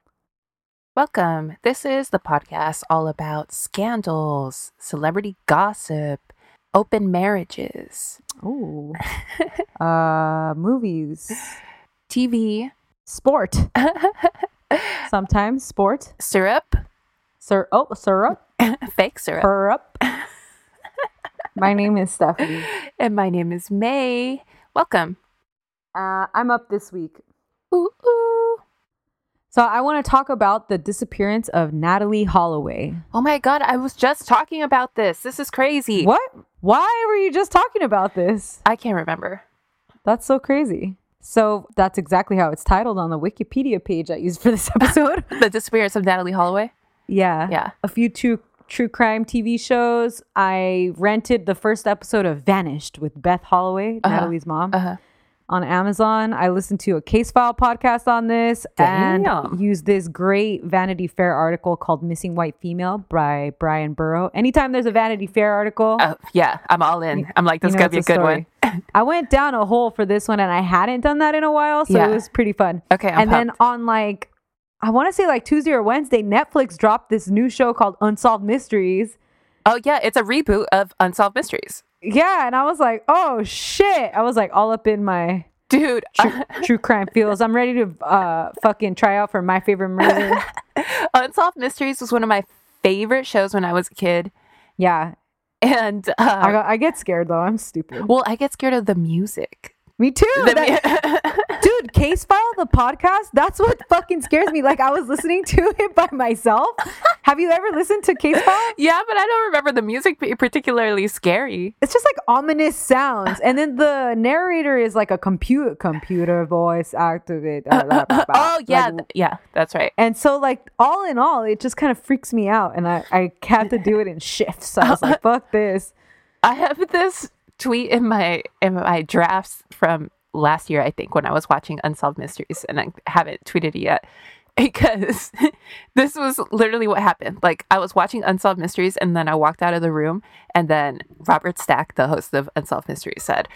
S1: Welcome. This is the podcast all about scandals, celebrity gossip, open marriages,
S3: Ooh. uh, movies,
S1: TV,
S3: sport. Sometimes sport.
S1: syrup,
S3: Sir, oh, syrup,
S1: fake syrup.
S3: syrup. My name is Stephanie.
S1: And my name is May. Welcome.
S3: Uh, I'm up this week.
S1: Ooh, ooh.
S3: So I want to talk about the disappearance of Natalee Holloway.
S1: Oh my god, I was just talking about this. This is crazy.
S3: What? Why were you just talking about this?
S1: I can't remember.
S3: That's so crazy. So that's exactly how it's titled on the Wikipedia page I used for this episode.
S1: The disappearance of Natalee Holloway.
S3: yeah.
S1: Yeah.
S3: A few true true crime TV shows. I rented the first episode of Vanished with Beth Holloway,
S1: Uh-huh.
S3: Natalee's mom.
S1: Uh-huh.
S3: On Amazon. I listened to a case file podcast on this
S1: Damn.
S3: and used this great Vanity Fair article called Missing White Female by Brian Burrough. Anytime there's a Vanity Fair article,
S1: Oh, yeah, I'm all in. I'm like, this
S3: you
S1: is
S3: know
S1: gonna be a
S3: a
S1: good
S3: story.
S1: one.
S3: I went down a hole for this one and I hadn't done that in a while, so
S1: Yeah.
S3: it was pretty fun.
S1: Okay, I'm
S3: and then on like I want to say like Tuesday or Wednesday, Netflix dropped this new show called Unsolved Mysteries.
S1: Oh yeah, it's a reboot of Unsolved Mysteries.
S3: Yeah, and I was like, "Oh shit." I was like all up in my
S1: Dude,
S3: true, true crime feels. I'm ready to uh fucking try out for my favorite murder.
S1: Unsolved Mysteries was one of my favorite shows when I was a kid.
S3: Yeah.
S1: And uh,
S3: I, got, I get scared though. I'm stupid.
S1: well, I get scared of the music.
S3: Me too. That- dude, Case File, the podcast, that's what fucking scares me. Like, I was listening to it by myself. Have you ever listened to Case File?
S1: yeah, but I don't remember the music being particularly scary.
S3: It's just like ominous sounds. And then the narrator is like a computer computer voice activate. uh, blah, blah, blah.
S1: oh yeah,
S3: Like,
S1: th- yeah, that's right.
S3: and so, like, all in all, it just kind of freaks me out. And I, I had to do it in shifts. So I was like, fuck this.
S1: I have this tweet in my in my drafts from last year, I think, when I was watching Unsolved Mysteries, and I haven't tweeted it yet because this was literally what happened. Like I was watching Unsolved Mysteries, and then I walked out of the room, and then Robert Stack, the host of Unsolved Mysteries, said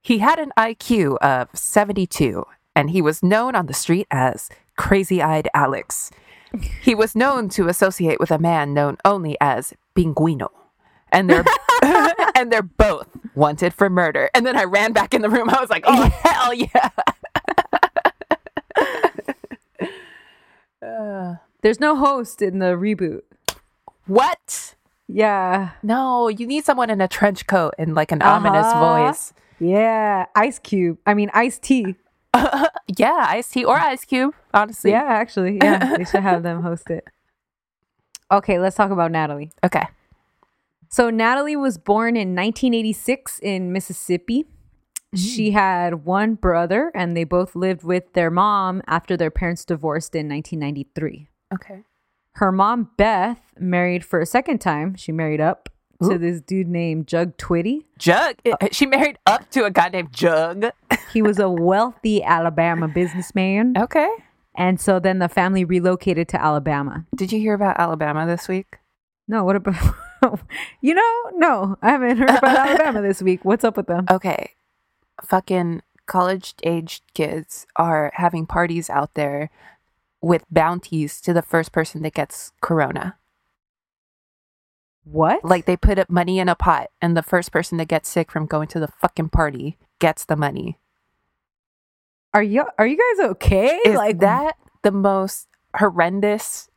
S1: he had an IQ of seventy-two, and he was known on the street as Crazy-eyed Alex. He was known to associate with a man known only as Pinguino and they're and they're both wanted for murder. And then I ran back in the room. I was like, "Oh hell yeah!" Uh,
S3: There's no host in the reboot.
S1: what?
S3: Yeah.
S1: No, you need someone in a trench coat and like an ominous
S3: Uh-huh.
S1: voice.
S3: Yeah. Ice Cube. I mean, Ice T.
S1: Yeah, Ice T or Ice Cube. Honestly,
S3: Yeah, actually. Yeah. we should have them host it. Okay, let's talk about Natalee.
S1: Okay.
S3: So Natalee was born in 1986 in Mississippi. She mm. had one brother, and they both lived with their mom after their parents divorced in 1993.
S1: Okay.
S3: Her mom, Beth, married for a second time. She married up to this dude named Jug Twitty.
S1: Jug. Uh, she married up to a guy named Jug.
S3: He was a wealthy Alabama businessman.
S1: Okay.
S3: And so then the family relocated to Alabama.
S1: Did you hear about Alabama this week?
S3: No, what about, you know, no, I haven't heard about Alabama this week. What's up with them?
S1: okay, fucking college aged kids are having parties out there with bounties to the first person that gets corona.
S3: What?
S1: Like they put up money in a pot and the first person that gets sick from going to the fucking party gets the money.
S3: are you are you guys okay?
S1: Is
S3: like
S1: that the most horrendous,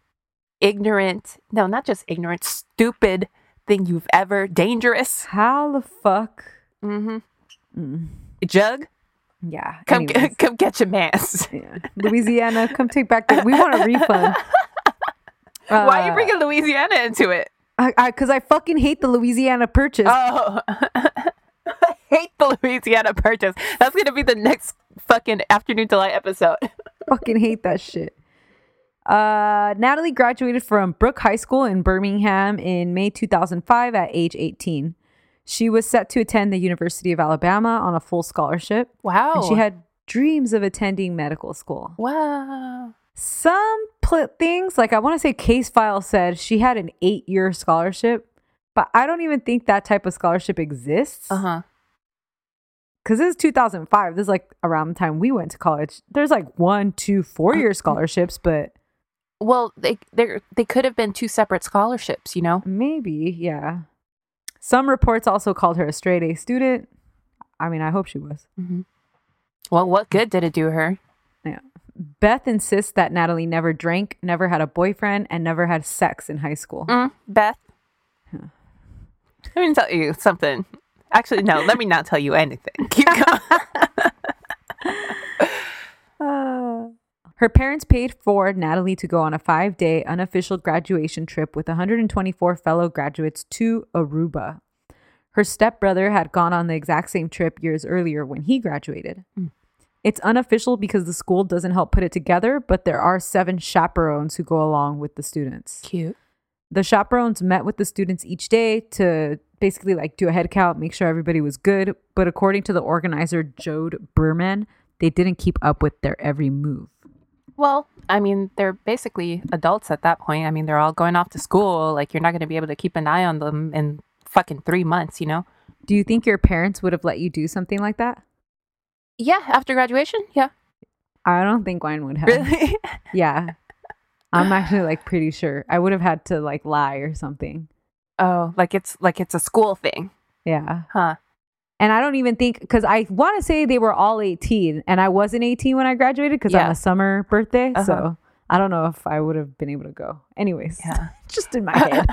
S1: ignorant, no, not just ignorant, stupid thing you've ever dangerous?
S3: How the fuck?
S1: Mm-hmm.
S3: Mm.
S1: Jug,
S3: Yeah.
S1: come get, come get your mans.
S3: yeah. Louisiana, come take back the. We want a refund.
S1: Why are you
S3: Uh,
S1: bringing Louisiana into it?
S3: I, I, cause I fucking hate the Louisiana Purchase.
S1: Oh, I hate the Louisiana Purchase. That's gonna be the next fucking afternoon delight episode.
S3: fucking hate that shit. Uh, Natalee graduated from Brooke High School in Birmingham in May 2005 at age 18. She was set to attend the University of Alabama on a full scholarship.
S1: Wow.
S3: And she had dreams of attending medical school.
S1: wow.
S3: Some pl- things, like I want to say Case File said she had an eight year scholarship, but I don't even think that type of scholarship exists.
S1: Uh huh.
S3: Because this is 2005. This is like around the time we went to college. There's like one, two, four year scholarships, but
S1: Well, they they they could have been two separate scholarships, you know.
S3: maybe, yeah. Some reports also called her a straight A student. I mean, I hope she was.
S1: Well, what good did it do her?
S3: Yeah. Beth insists that Natalee never drank, never had a boyfriend, and never had sex in high school.
S1: Mm, Beth. Let me tell you something. Actually, no. Let me not tell you anything. Keep going.
S3: Her parents paid for Natalee to go on a five day unofficial graduation trip with 124 fellow graduates to Aruba. Her stepbrother had gone on the exact same trip years earlier when he graduated. Hmm. It's unofficial because the school doesn't help put it together, but there are seven chaperones who go along with the students.
S1: Cute.
S3: The chaperones met with the students each day to basically like do a head count, make sure everybody was good. But according to the organizer, Jodi Bearman, they didn't keep up with their every move.
S1: Well, I mean, they're basically adults at that point. I mean, they're all going off to school. Like, you're not going to be able to keep an eye on them in fucking three months, you know?
S3: Do you think your parents would have let you do something like that?
S1: Yeah, after graduation? Yeah.
S3: I don't think mine would have.
S1: Really?
S3: Yeah. I'm actually like pretty sure. I would have had to like lie or something.
S1: oh, like it's like it's a school thing.
S3: Yeah.
S1: Huh.
S3: And I don't even think because I want to say they were all 18 and I wasn't 18 when I graduated because
S1: Yeah.
S3: I'm a summer birthday.
S1: Uh-huh.
S3: So I don't know if I would have been able to go. Anyways,
S1: Yeah.
S3: just in my head.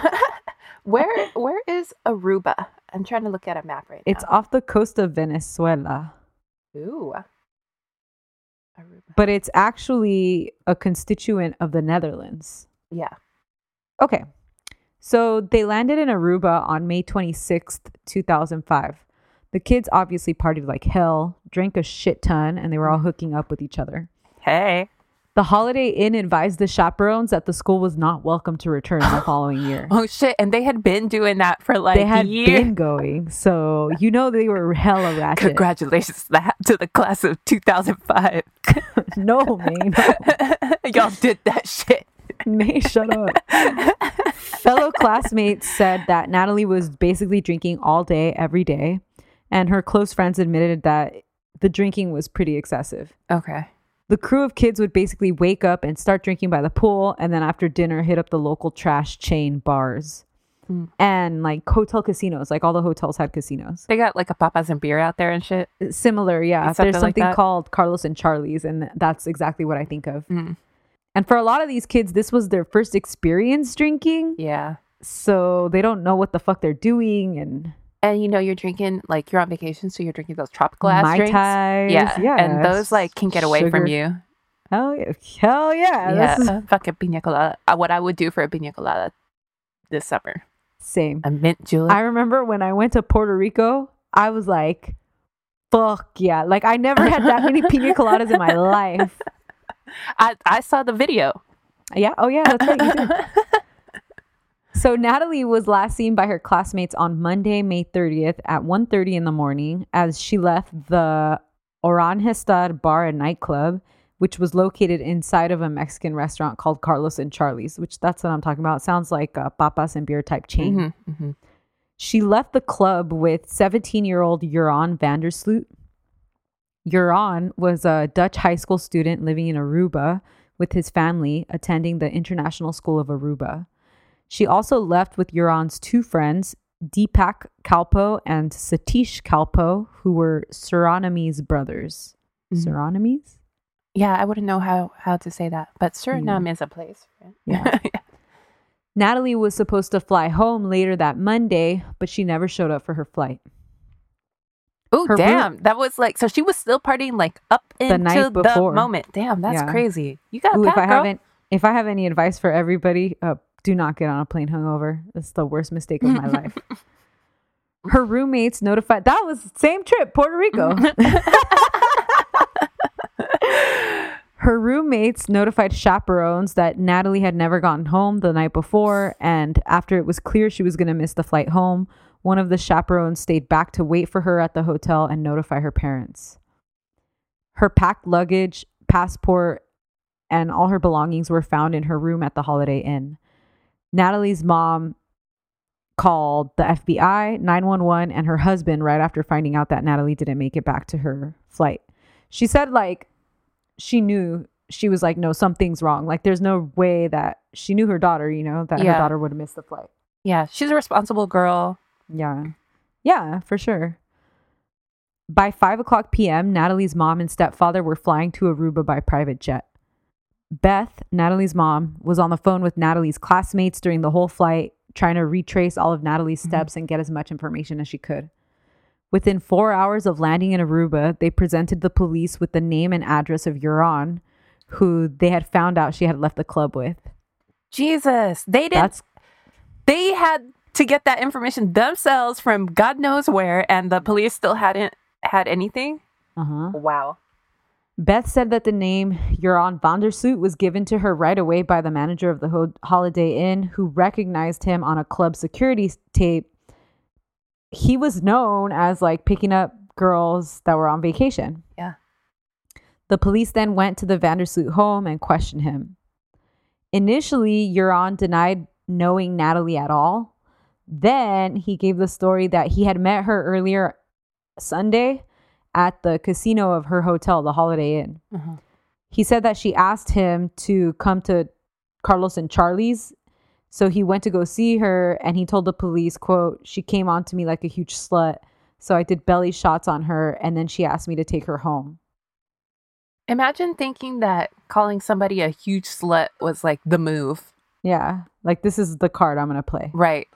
S1: where where is Aruba? I'm trying to look at a map right
S3: it's
S1: now.
S3: It's off the coast of Venezuela,
S1: Ooh. Aruba.
S3: but it's actually a constituent of the Netherlands.
S1: Yeah.
S3: Okay. So they landed in Aruba on May 26th, 2005. The kids obviously partied like hell, drank a shit ton, and they were all hooking up with each other.
S1: Hey.
S3: The Holiday Inn advised the chaperones that the school was not welcome to return the following year.
S1: Oh shit! And they had been doing that for like
S3: they had
S1: years.
S3: been going, so you know they were hella ratchet.
S1: Congratulations to the- to the class of 2005.
S3: no, man,
S1: Y'all did that shit.
S3: May, shut up. Fellow classmates said that Natalee was basically drinking all day, every day, and her close friends admitted that the drinking was pretty excessive.
S1: Okay.
S3: The crew of kids would basically wake up and start drinking by the pool, and then after dinner, hit up the local trash chain bars
S1: Mm.
S3: and like hotel casinos. Like all the hotels had casinos.
S1: They got like a papas and beer out there and shit.
S3: Similar, yeah.
S1: Something
S3: There's something
S1: that?
S3: called Carlos and Charlie's, and that's exactly what I think of.
S1: Mm.
S3: And for a lot of these kids, this was their first experience drinking.
S1: Yeah.
S3: so they don't know what the fuck they're doing and
S1: And you know you're drinking like you're on vacation, so you're drinking those tropical ass
S3: Mai
S1: drinks.
S3: Tais,
S1: yeah.
S3: yes,
S1: And those like can get away from you.
S3: hell yeah hell yeah,
S1: Yeah.
S3: Is
S1: uh, fucking pina colada. Uh, what I would do for a pina colada this summer.
S3: same
S1: A mint julep.
S3: i remember when i went to puerto rico i was like fuck yeah like i never had that many pina coladas in my life
S1: I, I saw the video.
S3: yeah oh yeah that's right you did. so natalee was last seen by her classmates on monday may 30th at 1.30 in the morning as she left the oranjestad bar and nightclub which was located inside of a mexican restaurant called carlos and charlie's which that's what i'm talking about sounds like a papas and beer type chain
S1: Mhm, mhm.
S3: she left the club with 17 year old Joran Vandersloot. Joran was a Dutch high school student living in Aruba with his family, attending the International School of Aruba. She also left with Joran's two friends, Deepak Kalpoe and Satish Kalpoe, who were Surinamese brothers.
S1: Mhm.
S3: Surinamese?
S1: Yeah, I wouldn't know how how to say that, but Suriname is a place. right?
S3: Yeah. Natalee was supposed to fly home later that Monday, but she never showed up for her flight.
S1: oh
S3: Her room-
S1: damn, that was like so she was still partying like up into
S3: night
S1: the moment. Damn, that's
S3: Yeah.
S1: crazy. You got
S3: if I
S1: girl.
S3: haven't, if I have any advice for everybody, uh, do not get on a plane hungover. That's the worst mistake of my life. Her roommates notified. That was same trip, Puerto Rico. Her roommates notified chaperones that Natalee had never gotten home the night before, and after it was clear she was going to miss the flight home, one of the chaperones stayed back to wait for her at the hotel and notify her parents. Her packed luggage, passport, and all her belongings were found in her room at the Holiday Inn. Natalee's mom called the FBI, 911, and her husband right after finding out that Natalee didn't make it back to her flight. She said, like, she knew she was like, no, something's wrong. Like, there's no way that she knew her daughter, you know, that
S1: Yeah.
S3: her daughter would have missed the flight.
S1: Yeah, she's a responsible girl.
S3: Yeah. Yeah, for sure. By 5 o'clock p.m., Natalee's mom and stepfather were flying to Aruba by private jet. Beth, Natalee's mom, was on the phone with Natalee's classmates during the whole flight, trying to retrace all of Natalee's steps and get as much information as she could. Within four hours of landing in Aruba, they presented the police with the name and address of Joran, who they had found out she had left the club with.
S1: Jesus, they didn't.
S3: That's
S1: they had to get that information themselves from God knows where, and the police still hadn't had anything.
S3: uh-huh.
S1: Wow.
S3: Beth said that the name Joran Vandersloot was given to her right away by the manager of the Ho- Holiday Inn, who recognized him on a club security tape. He was known as like picking up girls that were on vacation.
S1: Yeah.
S3: The police then went to the Vandersloot home and questioned him. Initially, Joran denied knowing Natalee at all. Then he gave the story that he had met her earlier Sunday at the casino of her hotel, the Holiday Inn.
S1: Mhm.
S3: He said that she asked him to come to Carlos and Charlie's. So he went to go see her and he told the police, quote, she came on to me like a huge slut. So I did belly shots on her and then she asked me to take her home.
S1: Imagine thinking that calling somebody a huge slut was like the move.
S3: Yeah. Like this is the card I'm going to play.
S1: Right.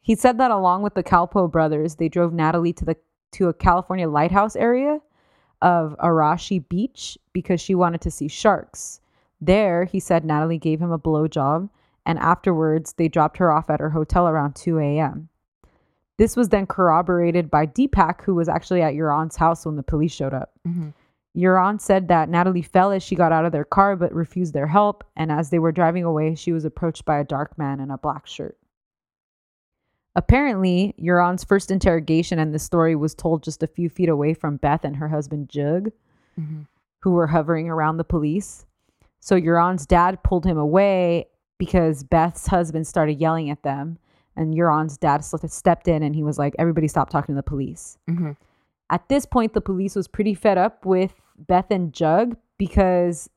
S3: He said that along with the Kalpoe brothers, they drove Natalee to the to a California lighthouse area of Arashi Beach because she wanted to see sharks. There, he said Natalee gave him a blowjob, and afterwards they dropped her off at her hotel around 2 a.m. This was then corroborated by Deepak, who was actually at Joran's house when the police showed up.
S1: Mhm.
S3: Joran said that Natalee fell as she got out of their car but refused their help, and as they were driving away, she was approached by a dark man in a black shirt. Apparently, Joran's first interrogation and the story was told just a few feet away from Beth and her husband Jug,
S1: Mhm.
S3: who were hovering around the police. So Joran's dad pulled him away because Beth's husband started yelling at them, and Joran's dad stepped in and he was like, "Everybody, stop talking to the police."
S1: Mhm.
S3: At this point, the police was pretty fed up with Beth and Jug because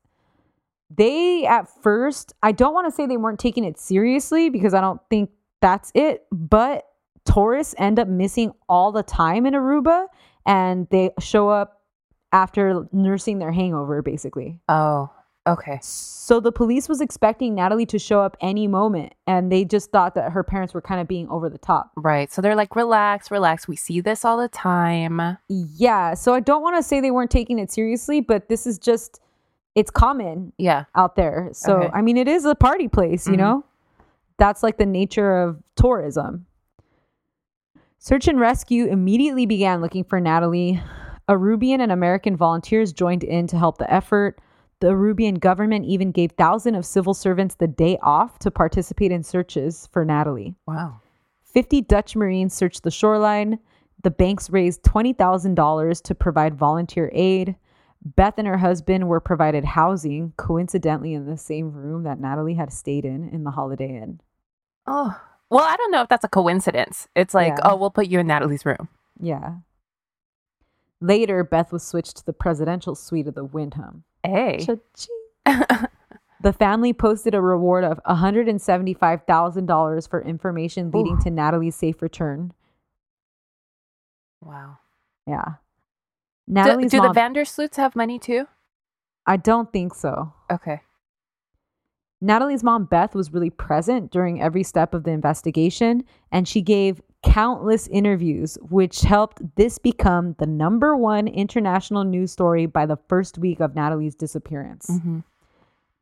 S3: they, at first, I don't want to say they weren't taking it seriously because I don't think that's it, but tourists end up missing all the time in Aruba and they show up after nursing their hangover, basically.
S1: Oh, okay.
S3: So the police was expecting Natalee to show up any moment and they just thought that her parents were kind of being over the top.
S1: Right. So they're like, relax, relax. We see this all the time.
S3: Yeah, so I don't want to say they weren't taking it seriously, but this is just it's common
S1: Yeah.
S3: out there. So
S1: Okay.
S3: I mean it is a party place, you
S1: Mhm.
S3: know? That's like the nature of tourism. Search and rescue immediately began looking for Natalee. Arubian and American volunteers joined in to help the effort. The Arubian government even gave thousands of civil servants the day off to participate in searches for Natalee.
S1: Wow.
S3: 50 Dutch Marines searched the shoreline. The banks raised $20,000 to provide volunteer aid. Beth and her husband were provided housing, coincidentally in the same room that Natalee had stayed in in the Holiday Inn.
S1: Oh, well, I don't know if that's a coincidence. It's like,
S3: Yeah.
S1: oh, we'll put you in Natalee's room.
S3: Yeah. Later, Beth was switched to the presidential suite of the Wyndham.
S1: Hey.
S3: The family posted a reward of $175,000 for information leading
S1: Ooh.
S3: to Natalee's safe return.
S1: wow.
S3: Yeah.
S1: Do,
S3: Natalee's
S1: do
S3: mom,
S1: the Vandersloots have money too?
S3: I don't think so.
S1: Okay.
S3: Natalee's mom, Beth, was really present during every step of the investigation, and she gave countless interviews, which helped this become the number one international news story by the first week of Natalee's disappearance.
S1: Mhm.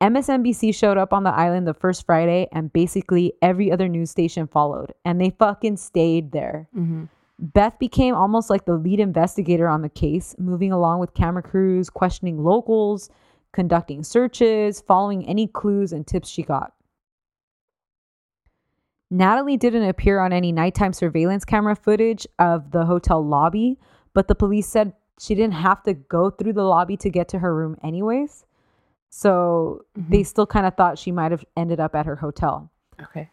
S3: MSNBC showed up on the island the first Friday, and basically every other news station followed, and they fucking stayed there.
S1: Mhm.
S3: Beth became almost like the lead investigator on the case, moving along with camera crews, questioning locals, conducting searches, following any clues and tips she got. Natalee didn't appear on any nighttime surveillance camera footage of the hotel lobby, but the police said she didn't have to go through the lobby to get to her room, anyways. So mm-hmm. they still kind of thought she might have ended up at her hotel.
S1: Okay.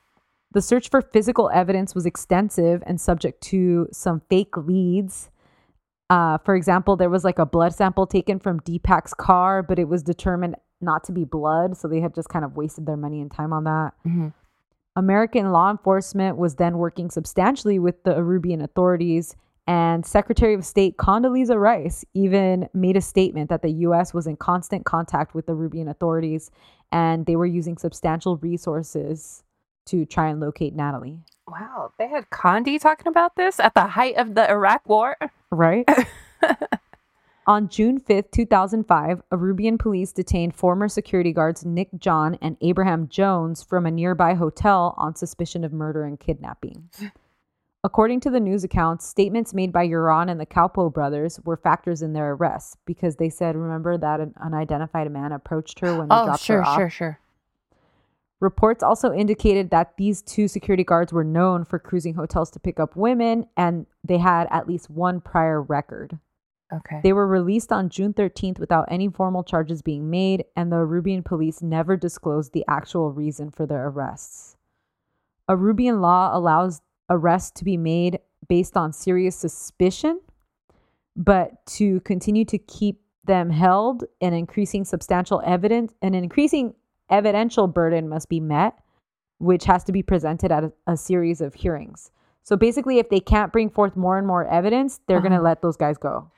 S3: The search for physical evidence was extensive and subject to some fake leads. Uh, for example, there was like a blood sample taken from Deepak's car, but it was determined not to be blood. So they had just kind of wasted their money and time on that.
S1: Mhm.
S3: American law enforcement was then working substantially with the Arubian authorities, and Secretary of State Condoleezza Rice even made a statement that the U.S. was in constant contact with the Arubian authorities, and they were using substantial resources to try and locate Natalee.
S1: Wow. They had Condi talking about this at the height of the Iraq war.
S3: Right? On June 5th, 2005, Arubian police detained former security guards Nick John and Abraham Jones from a nearby hotel on suspicion of murder and kidnapping. According to the news accounts, statements made by Joran and the Kalpoe brothers were factors in their arrest because they said, remember that an unidentified man approached her when they
S1: Oh,
S3: dropped
S1: sure,
S3: her off?
S1: sure, sure.
S3: Reports also indicated that these two security guards were known for cruising hotels to pick up women and they had at least one prior record.
S1: Okay.
S3: They were released on June 13th without any formal charges being made, and the Arubian police never disclosed the actual reason for their arrests. Arubian law allows arrests to be made based on serious suspicion, but to continue to keep them held, an increasing substantial evidence, an increasing evidential burden must be met, which has to be presented at a, a series of hearings. So basically, if they can't bring forth more and more evidence, they're going to
S1: Uh-huh.
S3: let those guys go.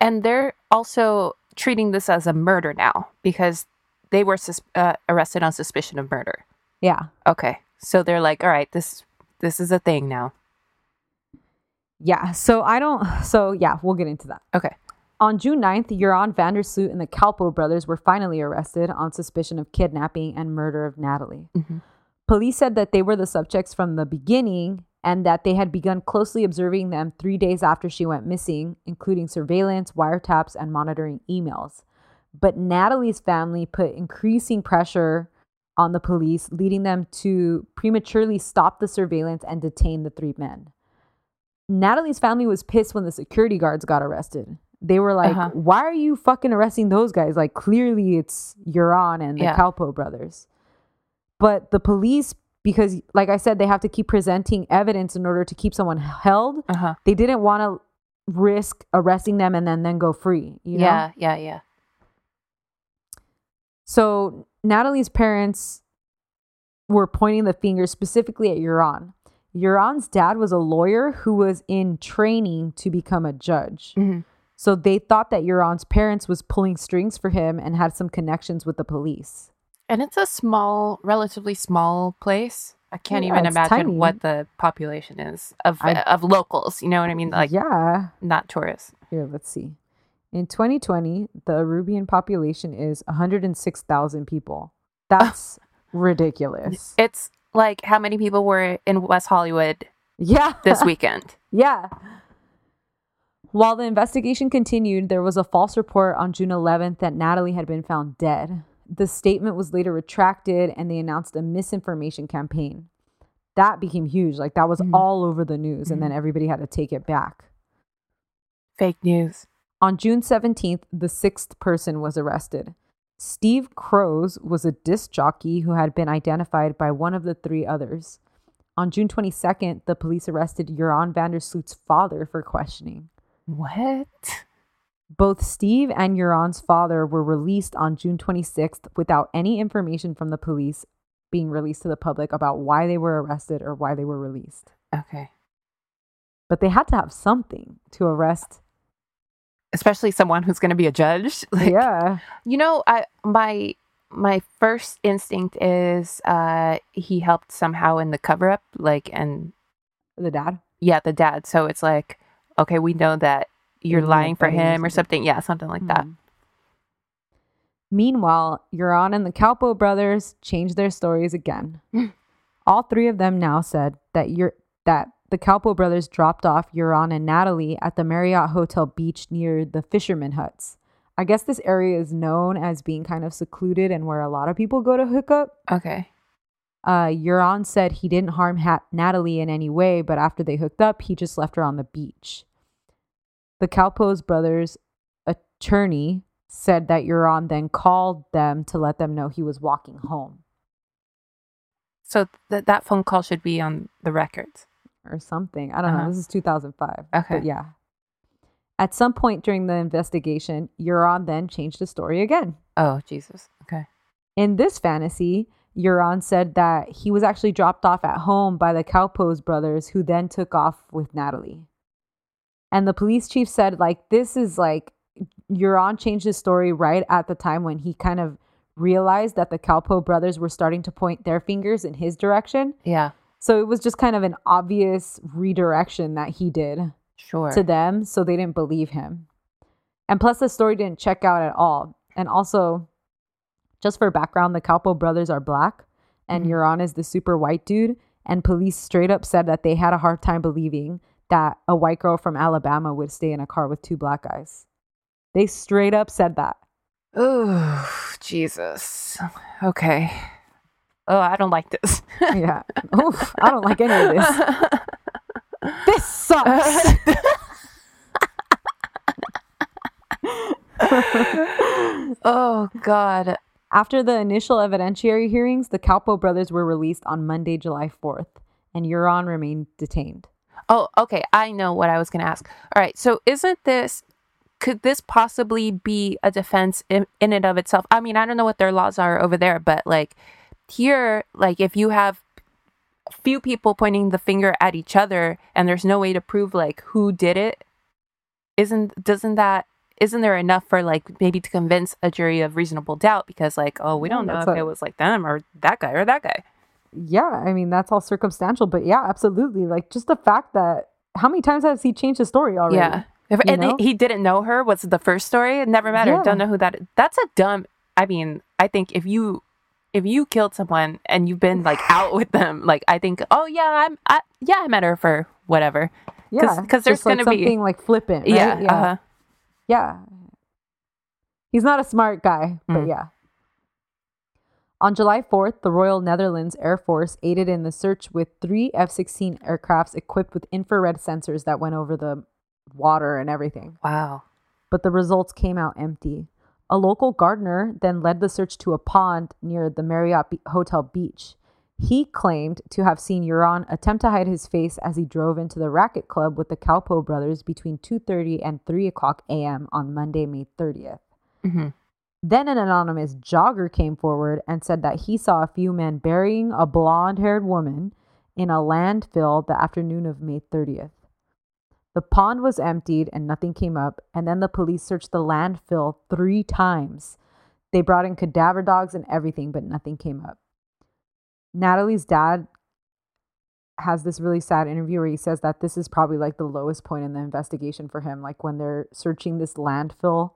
S1: And they're also treating this as a murder now because they were sus- uh, arrested on suspicion of murder.
S3: Yeah.
S1: Okay. So they're like, all right, this this is a thing now.
S3: Yeah. So I don't. So yeah, we'll get into that.
S1: Okay.
S3: On June 9th, Joran Vandersloot and the Kalpoe brothers were finally arrested on suspicion of kidnapping and murder of Natalee.
S1: Mhm.
S3: Police said that they were the subjects from the beginning and that they had begun closely observing them three days after she went missing, including surveillance, wiretaps, and monitoring emails. But Natalee's family put increasing pressure on the police, leading them to prematurely stop the surveillance and detain the three men. Natalee's family was pissed when the security guards got arrested. They were like,
S1: Uh-huh.
S3: why are you fucking arresting those guys? Like, clearly it's Joran and the
S1: Yeah.
S3: Kalpoe brothers. But the police, because like I said, they have to keep presenting evidence in order to keep someone held.
S1: Uh huh.
S3: They didn't want to risk arresting them and then then go free. You know?
S1: Yeah. Yeah. Yeah.
S3: So Natalee's parents were pointing the finger specifically at Joran. Joran's dad was a lawyer who was in training to become a judge.
S1: Mhm.
S3: So they thought that Joran's parents was pulling strings for him and had some connections with the police.
S1: And it's a small, relatively small place. I can't
S3: Yeah,
S1: even imagine
S3: tiny.
S1: what the population is of
S3: I-
S1: of locals. You know what I mean? Like
S3: yeah.
S1: not tourists.
S3: Here, let's see. In 2020, the Arubian population is 106,000 people. That's ridiculous.
S1: It's like how many people were in West Hollywood
S3: yeah.
S1: this weekend?
S3: Yeah. While the investigation continued, there was a false report on June 11th that Natalee had been found dead. The statement was later retracted and they announced a misinformation campaign. That became huge. Like that was
S1: Mhm.
S3: all over the news, and then everybody had to take it back.
S1: Fake news.
S3: On June 17th, the sixth person was arrested. Steve Croes was a disc jockey who had been identified by one of the three others. On June 22nd, the police arrested Joran Vandersloot's father for questioning.
S1: What?
S3: Both Steve and Joran's father were released on June 26th without any information from the police being released to the public about why they were arrested or why they were released.
S1: Okay.
S3: But they had to have something to arrest.
S1: Especially someone who's going to be a judge. Like,
S3: yeah.
S1: You know, I my my first instinct is uh he helped somehow in the cover up, like and
S3: The dad.
S1: yeah, the dad. So it's like, okay, we know that you're
S3: like,
S1: lying for him or
S3: something.
S1: Yeah, something like that.
S3: Mhm. Meanwhile, Joran and the Kalpoe brothers changed their stories again. All three of them now said that you're, that the Kalpoe brothers dropped off Joran and Natalee at the Marriott Hotel Beach near the fisherman huts. I guess this area is known as being kind of secluded and where a lot of people go to hook up.
S1: Okay.
S3: Uh, Joran said he didn't harm ha- Natalee in any way, but after they hooked up, he just left her on the beach. The Kalpoes brothers' attorney said that Joran then called them to let them know he was walking home
S1: So th- that phone call should be on the records.
S3: or something. I don't
S1: Uh-huh.
S3: know. This is 2005.
S1: Okay.
S3: But yeah. At some point during the investigation, Joran then changed the story again.
S1: Oh, Jesus. Okay.
S3: In this fantasy, Joran said that he was actually dropped off at home by the Kalpoes brothers, who then took off with Natalee. And the police chief said, like, this is like, Joran changed his story right at the time when he kind of realized that the Kalpoe brothers were starting to point their fingers in his direction.
S1: Yeah.
S3: So it was just kind of an obvious redirection that he did
S1: Sure.
S3: to them, so they didn't believe him. And plus, the story didn't check out at all. And also, just for background, the Kalpoe brothers are black, and.
S1: Mm-hmm.
S3: Joran is the super white dude. And police straight up said that they had a hard time believing that a white girl from Alabama would stay in a car with two black guys. They straight up said that.
S1: Oh, Jesus. Okay. Oh, I don't like this.
S3: Yeah. Oof, I don't like any of this. This sucks.
S1: oh, God.
S3: After the initial evidentiary hearings, the Kalpoe brothers were released on Monday, July 4th, and Joran remained detained.
S1: Oh, okay. I know what I was going to ask. All right. So, isn't this, could this possibly be a defense in, in and of itself? I mean, I don't know what their laws are over there, but like here, like if you have few people pointing the finger at each other and there's no way to prove like who did it, isn't, doesn't that, isn't there enough for like maybe to convince a jury of reasonable doubt because like, oh, we don't know if
S3: a-
S1: it was like them or that guy or that guy.
S3: Yeah, I mean, that's all circumstantial, but yeah, absolutely. Like, just the fact that how many times has he changed his story already?
S1: Yeah. If, and
S3: know?
S1: he didn't know her was the first story. It never mattered.
S3: Yeah.
S1: Don't know who that is. That's a dumb. I mean, I think if you if you killed someone and you've been like out with them, like I think, oh yeah, I'm I, yeah, I met her for whatever.
S3: Yeah,
S1: because there's
S3: like
S1: gonna be-
S3: something like flippant. Right?
S1: Yeah,
S3: Yeah.
S1: uh-huh.
S3: Yeah. He's not a smart guy, but
S1: Mm.
S3: yeah. On July 4th, the Royal Netherlands Air Force aided in the search with three F 16 aircrafts equipped with infrared sensors that went over the water and everything.
S1: Wow.
S3: But the results came out empty. A local gardener then led the search to a pond near the Marriott Hotel beach. He claimed to have seen Joran attempt to hide his face as he drove into the racket club with the Kalpoe brothers between 2:30 and 3 o'clock a.m. on Monday, May 30th.
S1: hmm
S3: Then an anonymous jogger came forward and said that he saw a few men burying a blonde haired woman in a landfill the afternoon of May 30th. The pond was emptied and nothing came up, and then the police searched the landfill three times. They brought in cadaver dogs and everything, but nothing came up. Natalee's dad has this really sad interview where he says that this is probably like the lowest point in the investigation for him. Like when they're searching this landfill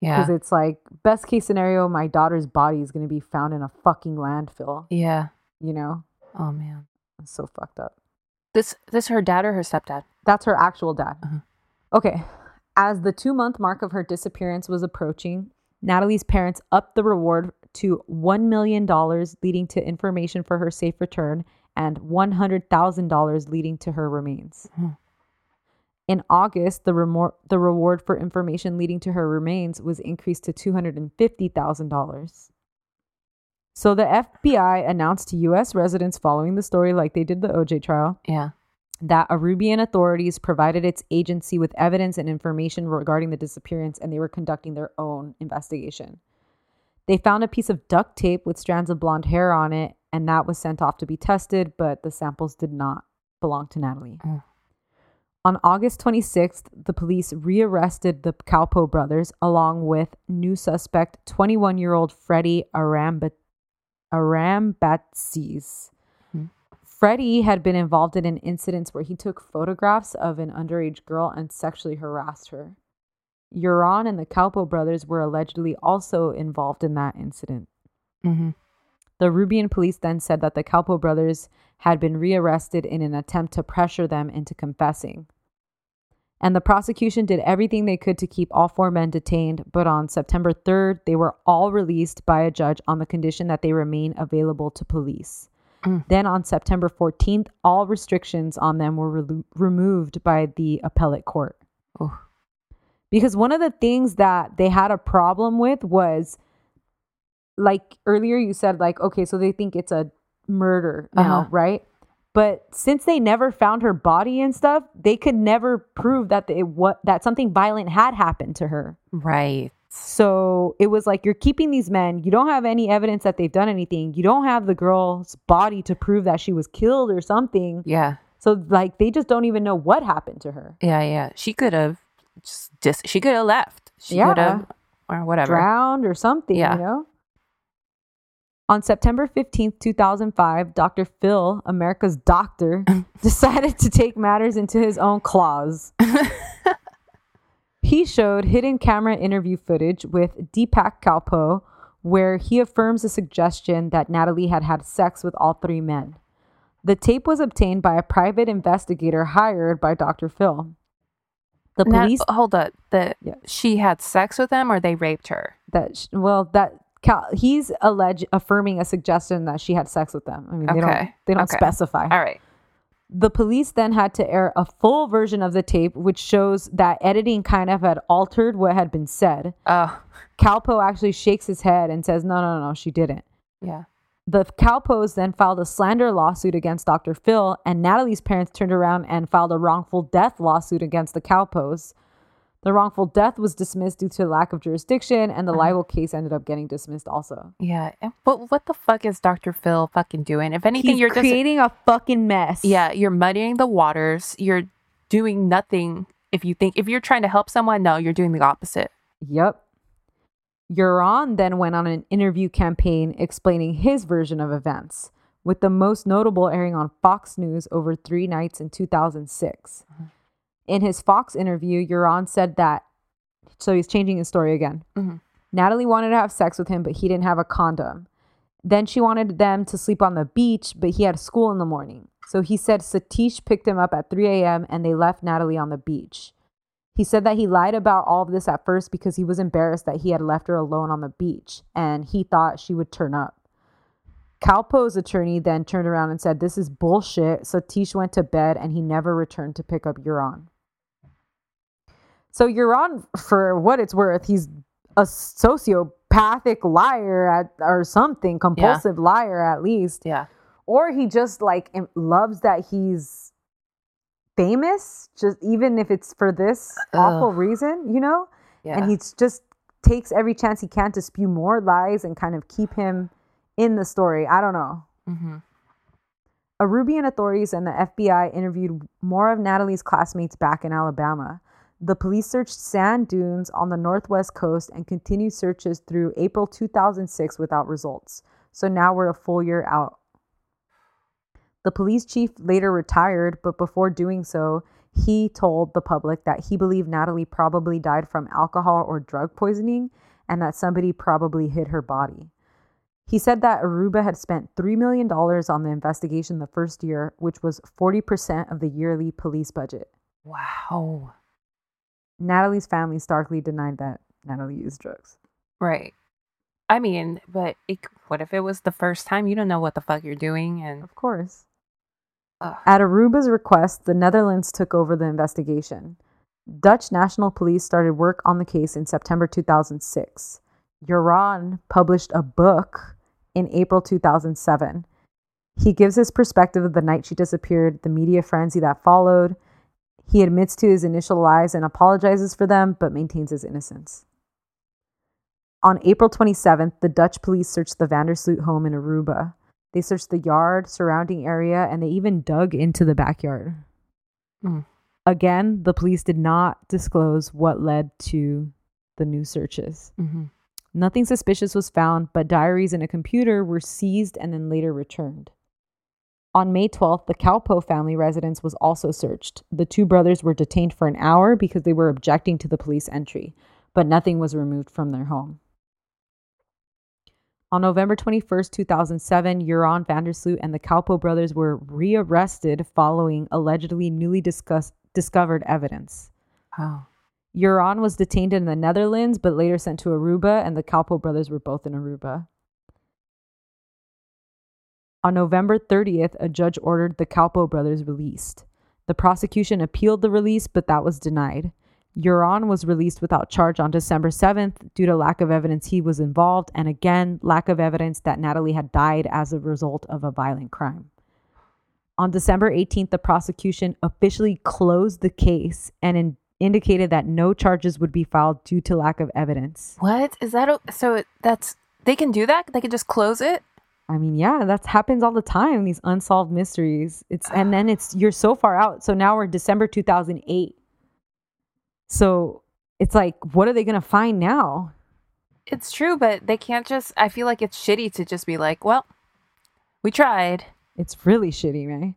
S1: Yeah.
S3: because it's like best case scenario my daughter's body is going to be found in a fucking landfill
S1: yeah.
S3: you know
S1: Oh man.
S3: it's so fucked up
S1: This this her dad or her stepdad?
S3: that's her actual dad
S1: Uh-huh.
S3: okay as the two month mark of her disappearance was approaching natalee's parents upped the reward to $1 million leading to information for her safe return and $100000 leading to her remains
S1: Hmm.
S3: in august the, remor- the reward for information leading to her remains was increased to $250000 So the FBI announced to U.S. residents following the story, like they did the OJ trial,
S1: Yeah.
S3: that Arubian authorities provided its agency with evidence and information regarding the disappearance, and they were conducting their own investigation. They found a piece of duct tape with strands of blonde hair on it, and that was sent off to be tested, but the samples did not belong to Natalee.
S1: Mm.
S3: On August 26th, the police rearrested the Kalpoe brothers along with new suspect 21 year old Freddie Arambat- Arambatzis.
S1: Hmm.
S3: Freddie had been involved in an incident where he took photographs of an underage girl and sexually harassed her. Joran and the Kalpoe brothers were allegedly also involved in that incident.
S1: hmm
S3: The Rubian police then said that the Kalpoe brothers had been rearrested in an attempt to pressure them into confessing. And the prosecution did everything they could to keep all four men detained, but on September 3rd, they were all released by a judge on the condition that they remain available to police.
S1: Mm.
S3: Then on September 14th, all restrictions on them were relo- removed by the appellate court. Because one of the things that they had a problem with was like earlier you said like okay so they think it's a murder now
S1: Uh-huh.
S3: right but since they never found her body and stuff they could never prove that it what that something violent had happened to her
S1: Right.
S3: so it was like you're keeping these men you don't have any evidence that they've done anything you don't have the girl's body to prove that she was killed or something
S1: Yeah.
S3: so like they just don't even know what happened to her
S1: Yeah. Yeah. She could have just, just she could have left. She
S3: Yeah.
S1: could have or whatever.
S3: drowned or something,
S1: Yeah.
S3: you know? On September 15th, 2005, Dr. Phil, America's doctor, decided to take matters into his own claws. he showed hidden camera interview footage with Deepak Kalpoe, where he affirms a suggestion that Natalee had had sex with all three men. The tape was obtained by a private investigator hired by Dr. Phil. The
S1: Now,
S3: police uh,
S1: hold up. The
S3: Yeah.
S1: she had sex with them or they raped her.
S3: that sh- well that Cal, he's alleged affirming a suggestion that she had sex with them. I mean, they don't they don't
S1: Okay.
S3: specify.
S1: All right.
S3: The police then had to air a full version of the tape, which shows that editing kind of had altered what had been said.
S1: Oh,
S3: Kalpoe actually shakes his head and says, "No, no, no, she didn't."
S1: yeah.
S3: The Kalpoes then filed a slander lawsuit against Dr. Phil, and Natalee's parents turned around and filed a wrongful death lawsuit against the Kalpoes. The wrongful death was dismissed due to lack of jurisdiction, and the
S1: Uh-huh.
S3: libel case ended up getting dismissed also.
S1: Yeah. But what the fuck is Dr. Phil fucking doing? If anything,
S3: He's
S1: you're just
S3: creating a fucking mess.
S1: Yeah, you're muddying the waters. You're doing nothing. If you think if you're trying to help someone, no, you're doing the opposite.
S3: Yep. Joran then went on an interview campaign explaining his version of events, with the most notable airing on Fox News over three nights in 2006. In his Fox interview, Joran said that, so he's changing his story again.
S1: Mhm.
S3: Natalee wanted to have sex with him, but he didn't have a condom. Then she wanted them to sleep on the beach, but he had school in the morning. So he said Satish picked him up at 3 a.m. and they left Natalee on the beach. He said that he lied about all of this at first because he was embarrassed that he had left her alone on the beach and he thought she would turn up. Kalpoe's attorney then turned around and said, This is bullshit. Satish went to bed and he never returned to pick up Joran. So, Joran, for what it's worth, he's a sociopathic liar at, or something, compulsive liar at least
S1: Yeah.
S3: or he just like loves that he's famous just even if it's for this awful reason you know
S1: Yeah.
S3: and he just takes every chance he can to spew more lies and kind of keep him in the story i don't know
S1: Mm-hmm.
S3: Arubian authorities and the FBI interviewed more of Natalee's classmates back in Alabama. The police searched sand dunes on the northwest coast and continued searches through April 2006 without results. So now we're a full year out. The police chief later retired, but before doing so, he told the public that he believed Natalee probably died from alcohol or drug poisoning and that somebody probably hid her body. He said that Aruba had spent $3 million on the investigation the first year, which was 40% of the yearly police budget.
S1: Wow.
S3: Natalee's family starkly denied that Natalee used drugs.
S1: Right. I mean, but it, what if it was the first time? You don't know what the fuck you're doing, and
S3: Of course.
S1: Ugh.
S3: At Aruba's request, the Netherlands took over the investigation. Dutch National Police started work on the case in September 2006. Joran published a book in April 2007. He gives his perspective of the night she disappeared, the media frenzy that followed. He admits to his initial lies and apologizes for them, but maintains his innocence. On April 27th, the Dutch police searched the Vandersloot home in Aruba. They searched the yard, surrounding area, and they even dug into the backyard.
S1: Mm.
S3: Again, the police did not disclose what led to the new searches.
S1: hmm
S3: Nothing suspicious was found, but diaries and a computer were seized and then later returned. On May 12th, the Kalpoe family residence was also searched. The two brothers were detained for an hour because they were objecting to the police entry, but nothing was removed from their home. On November 21st, 2007, Joran Vandersloot and the Kalpoe brothers were rearrested following allegedly newly discuss- discovered evidence.
S1: Wow.
S3: Joran was detained in the Netherlands, but later sent to Aruba, and the Kalpoe brothers were both in Aruba. On November 30th, a judge ordered the Kalpoe brothers released. The prosecution appealed the release, but that was denied. Joran was released without charge on December 7th due to lack of evidence he was involved, and again, lack of evidence that Natalee had died as a result of a violent crime. On December 18th, the prosecution officially closed the case and in- indicated that no charges would be filed due to lack of evidence.
S1: What is that? o- So that's they can do that. They can just close it.
S3: I mean, yeah, that happens all the time. These unsolved mysteries. It's and then it's you're so far out. So now we're December 2008. So it's like, what are they gonna find now?
S1: It's true, but they can't just. I feel like it's shitty to just be like, well, we tried.
S3: It's really shitty, man.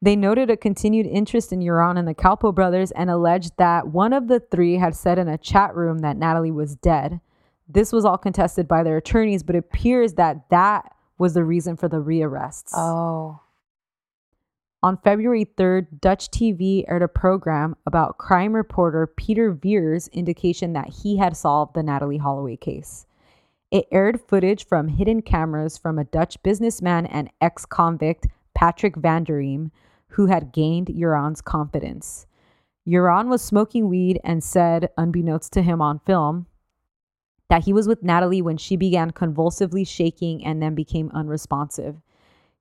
S3: They noted a continued interest in Joran and the Kalpoe brothers and alleged that one of the three had said in a chat room that Natalee was dead. This was all contested by their attorneys, but it appears that that was the reason for the rearrests.
S1: Oh.
S3: On February 3rd, Dutch TV aired a program about crime reporter Peter Veer's indication that he had solved the Natalee Holloway case. It aired footage from hidden cameras from a Dutch businessman and ex convict, Patrick Van der Eem, who had gained Joran's confidence. Joran was smoking weed and said, unbeknownst to him on film, that he was with Natalee when she began convulsively shaking and then became unresponsive.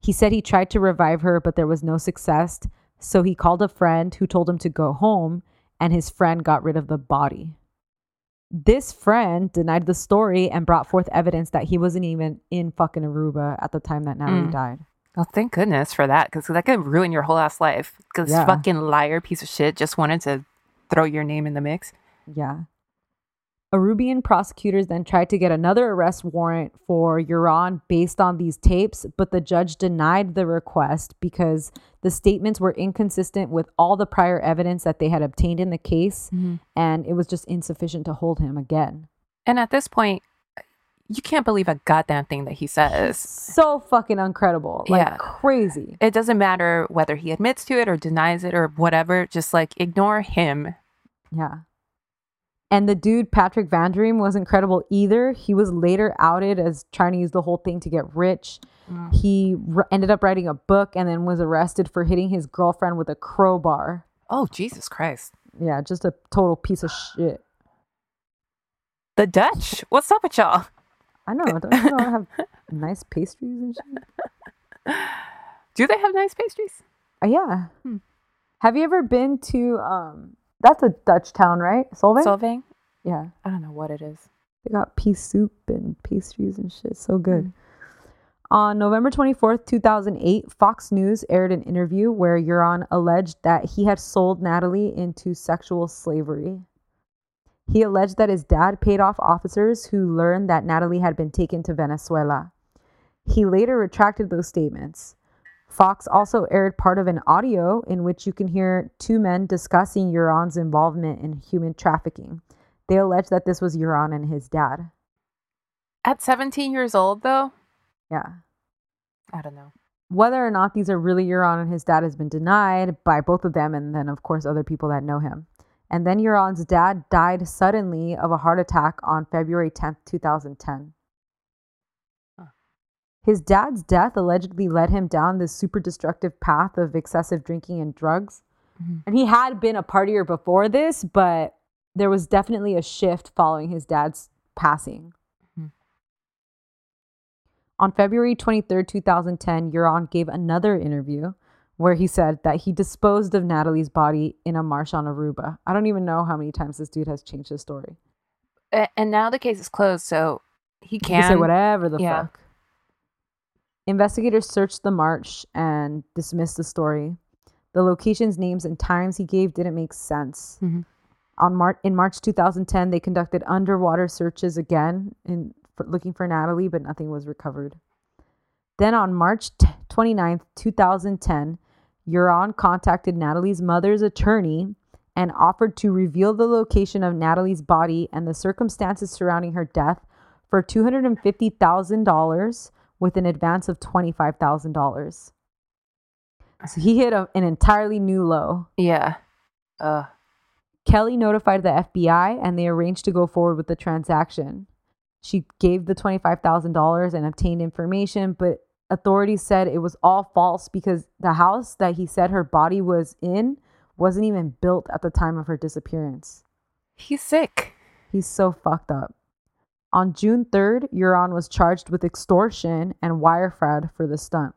S3: He said he tried to revive her, but there was no success, so he called a friend who told him to go home, and his friend got rid of the body. This friend denied the story and brought forth evidence that he wasn't even in fucking Aruba at the time that Natalee
S1: Mm.
S3: died.
S1: Oh, thank goodness for that, because that could ruin your whole ass life. Because
S3: Yeah.
S1: fucking liar piece of shit just wanted to throw your name in the mix.
S3: Yeah. Arubian prosecutors then tried to get another arrest warrant for Joran based on these tapes, but the judge denied the request because the statements were inconsistent with all the prior evidence that they had obtained in the case, mm-hmm. and it was just insufficient to hold him again.
S1: And at this point, you can't believe a goddamn thing that he says.
S3: So fucking incredible. Like
S1: Yeah.
S3: crazy.
S1: It doesn't matter whether he admits to it or denies it or whatever. Just like ignore him.
S3: Yeah. And the dude, Patrick Van der Eem, was incredible either. He was later outed as trying to use the whole thing to get rich. He r- ended up writing a book and then was arrested for hitting his girlfriend with a crowbar.
S1: Oh, Jesus Christ.
S3: Yeah, just a total piece of shit.
S1: The Dutch. What's up with y'all?
S3: I know. I don't you know have nice pastries and shit?
S1: Do they have nice pastries?
S3: Uh, yeah.
S1: Hmm.
S3: Have you ever been to, um, that's a Dutch town, right? Solvang?
S1: Solvang?
S3: yeah.
S1: I don't know what it is.
S3: They got pea soup and pastries and shit. So good. Mm. On November 24th, 2008, Fox News aired an interview where Joran alleged that he had sold Natalee into sexual slavery. He alleged that his dad paid off officers who learned that Natalee had been taken to Venezuela. He later retracted those statements. Fox also aired part of an audio in which you can hear two men discussing Joran's involvement in human trafficking. They allege that this was Joran and his dad.
S1: At 17 years old, though,
S3: Yeah.
S1: I don't know.
S3: Whether or not these are really Joran and his dad has been denied by both of them, and then, of course, other people that know him. And then Joran's dad died suddenly of a heart attack on February 10th, 2010. His dad's death allegedly led him down this super destructive path of excessive drinking and drugs. Mm-hmm. And he had been a partier before this, but there was definitely a shift following his dad's passing. Mm-hmm. On February 23rd, 2010, Joran gave another interview where he said that he disposed of Natalee's body in a marsh on Aruba. I don't even know how many times this dude has changed his story.
S1: And now the case is closed, so he
S3: He
S1: can,
S3: can say whatever the
S1: yeah.
S3: fuck. Investigators searched the marsh and dismissed the story. The locations, names, and times he gave didn't make sense.
S1: Mhm.
S3: On Mar- in March 2010, they conducted underwater searches again in for looking for Natalee, but nothing was recovered. Then on March t- 29th, 2010, Joran contacted Natalee's mother's attorney and offered to reveal the location of Natalee's body and the circumstances surrounding her death for $250,000 with an advance of $25,000. So he hit a, an entirely new low.
S1: Yeah. Uh,
S3: Kelly notified the FBI and they arranged to go forward with the transaction. She gave the $25,000 and obtained information, but authorities said it was all false because the house that he said her body was in wasn't even built at the time of her disappearance.
S1: he's sick.
S3: He's so fucked up. On June 3rd, Joran was charged with extortion and wire fraud for the stunt.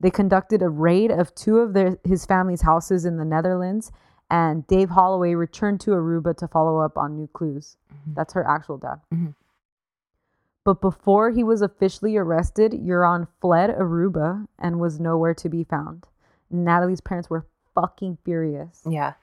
S3: They conducted a raid of two of their, his family's houses in the Netherlands, and Dave Holloway returned to Aruba to follow up on new clues. That's her actual dad.
S1: Mhm.
S3: But before he was officially arrested, Joran fled Aruba and was nowhere to be found. Natalee's parents were fucking furious.
S1: Yeah.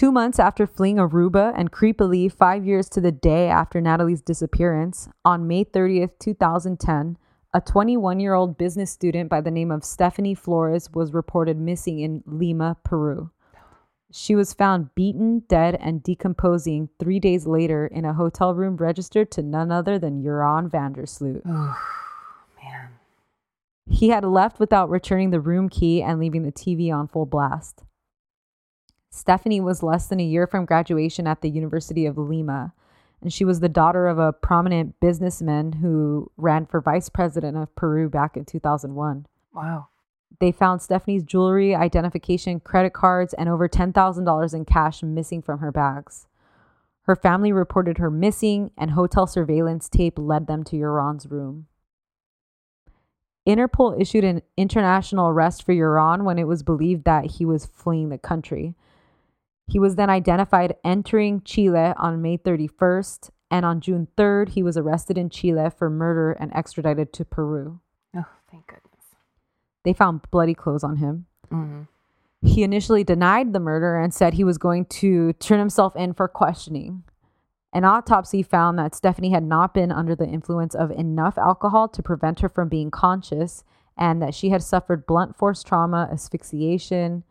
S3: Two months after fleeing Aruba and creepily five years to the day after Natalee's disappearance, on May 30th, 2010, A 21 year old business student by the name of Stephanie Flores was reported missing in Lima, Peru. She was found beaten, dead, and decomposing three days later in a hotel room registered to none other than Joran van der Sloot.
S1: Oh, man.
S3: He had left without returning the room key and leaving the TV on full blast. Stephanie was less than a year from graduation at the University of Lima, and she was the daughter of a prominent businessman who ran for vice president of Peru back in 2001.
S1: Wow.
S3: They found Stephanie's jewelry, identification, credit cards, and over $10,000 in cash missing from her bags. Her family reported her missing, and hotel surveillance tape led them to Joran's room. Interpol issued an international arrest for Joran when it was believed that he was fleeing the country. He was then identified entering Chile on May 31st, and on June 3rd, he was arrested in Chile for murder and extradited to Peru.
S1: Oh, thank goodness.
S3: They found bloody clothes on him.
S1: Mm.
S3: He initially denied the murder and said he was going to turn himself in for questioning. An autopsy found that Stephanie had not been under the influence of enough alcohol to prevent her from being conscious and that she had suffered blunt force trauma, asphyxiation,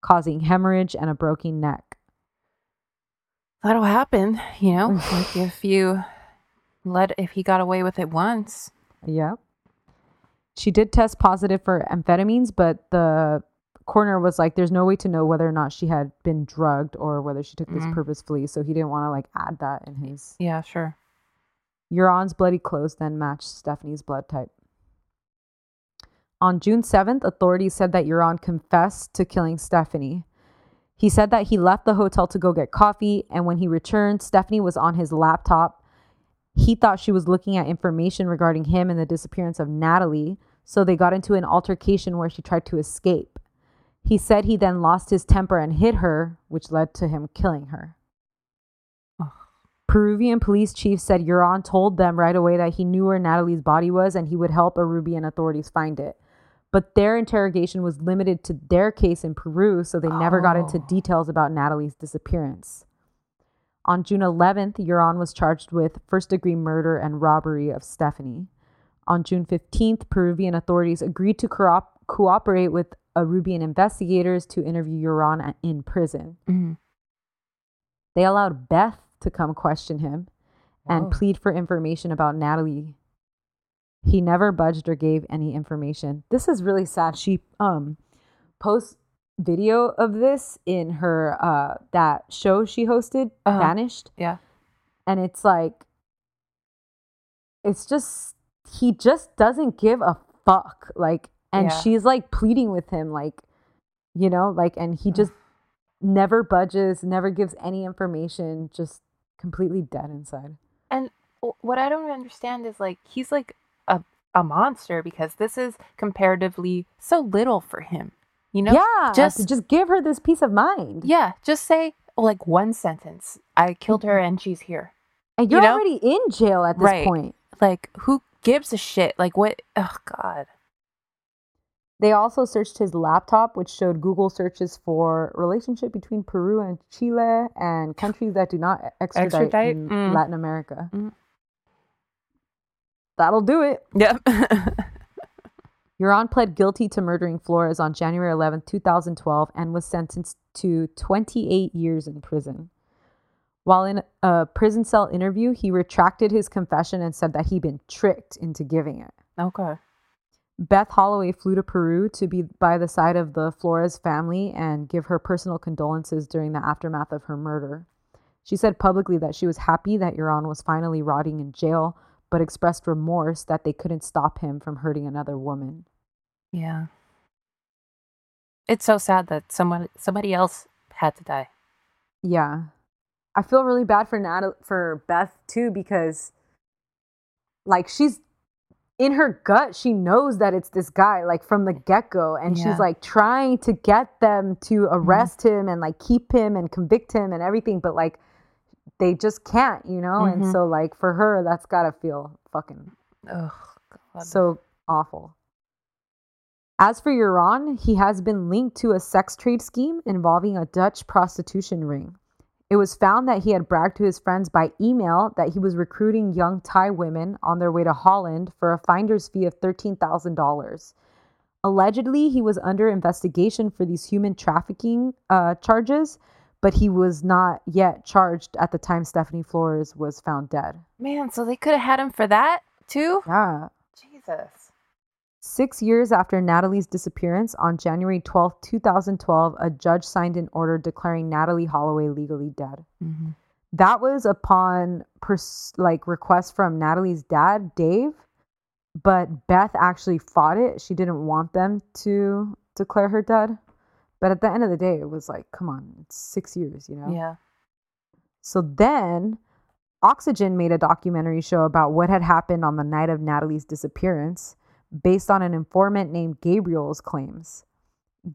S3: causing hemorrhage and a broken neck.
S1: That'll happen, you know, like if you let, if he got away with it once.
S3: Yep. She did test positive for amphetamines, but the coroner was like, there's no way to know whether or not she had been drugged or whether she took this
S1: Mhm.
S3: purposefully. So he didn't want to like add that in his.
S1: Yeah, sure.
S3: Joran's bloody clothes then matched Stephanie's blood type. On June 7th, authorities said that Joran confessed to killing Stephanie. He said that he left the hotel to go get coffee, and when he returned, Stephanie was on his laptop. He thought she was looking at information regarding him and the disappearance of Natalee, so they got into an altercation where she tried to escape. He said he then lost his temper and hit her, which led to him killing her. Peruvian police chief said Joran told them right away that he knew where Natalee's body was and he would help Arubian authorities find it. But their interrogation was limited to their case in Peru, so they never got into
S1: Oh.
S3: details about Natalee's disappearance. On June 11th, Joran was charged with first degree murder and robbery of Stephanie. On June 15th, Peruvian authorities agreed to coop- cooperate with Peruvian investigators to interview Joran in prison.
S1: Mhm.
S3: They allowed Beth to come question him and
S1: Whoa.
S3: plead for information about Natalee. He never budged or gave any information. This is really sad. She um posts video of this in her uh that show she hosted,
S1: Uh-huh.
S3: Vanished,
S1: Yeah.
S3: and it's like it's just he just doesn't give a fuck. Like and
S1: Yeah.
S3: she's like pleading with him like you know, like and he just never budges, never gives any information, just completely dead inside.
S1: And what I don't understand is like he's like a a monster because this is comparatively so little for him. You know?
S3: yeah,
S1: just-
S3: just give her this peace of mind.
S1: Yeah, just say like one sentence. I killed her and she's here.
S3: and
S1: you
S3: you're
S1: know?
S3: already in jail at this
S1: Right.
S3: point.
S1: Like who gives a shit? Like what oh god.
S3: They also searched his laptop, which showed Google searches for relationship between Peru and Chile and countries that do not extradite,
S1: Extradite?
S3: in
S1: Mm.
S3: Latin America.
S1: Mm.
S3: That'll do it.
S1: Yep.
S3: Joran pled guilty to murdering Flores on January 11, 2012, and was sentenced to 28 years in prison. While in a prison cell interview, he retracted his confession and said that he'd been tricked into giving it.
S1: okay.
S3: Beth Holloway flew to Peru to be by the side of the Flores family and give her personal condolences during the aftermath of her murder. She said publicly that she was happy that Joran was finally rotting in jail, but expressed remorse that they couldn't stop him from hurting another woman.
S1: Yeah. It's so sad that someone somebody else had to die.
S3: Yeah. I feel really bad for Nat for Beth too because like she's in her gut she knows that it's this guy like from the get-go and
S1: Yeah. Mm-hmm.
S3: she's like trying to get them to arrest him and like keep him and convict him and everything but like they just can't, you know?
S1: Mhm.
S3: And so like for her that's got to feel fucking
S1: Ugh. God.
S3: so awful. As for Joran, he has been linked to a sex trade scheme involving a Dutch prostitution ring. It was found that he had bragged to his friends by email that he was recruiting young Thai women on their way to Holland for a finder's fee of $13,000. Allegedly, he was under investigation for these human trafficking uh, charges, but he was not yet charged at the time Stephanie Flores was found dead.
S1: Man, so they could have had him for that too?
S3: Yeah.
S1: Jesus.
S3: Six years after Natalee's disappearance, on January 12, 2012, a judge signed an order declaring Natalee Holloway legally dead.
S1: Mhm.
S3: That was upon pers- like request from Natalee's dad, Dave, but Beth actually fought it. She didn't want them to declare her dead. But at the end of the day, it was like, come on, it's six years, you know?
S1: Yeah.
S3: So then Oxygen made a documentary show about what had happened on the night of Natalee's disappearance based on an informant named Gabriel's claims.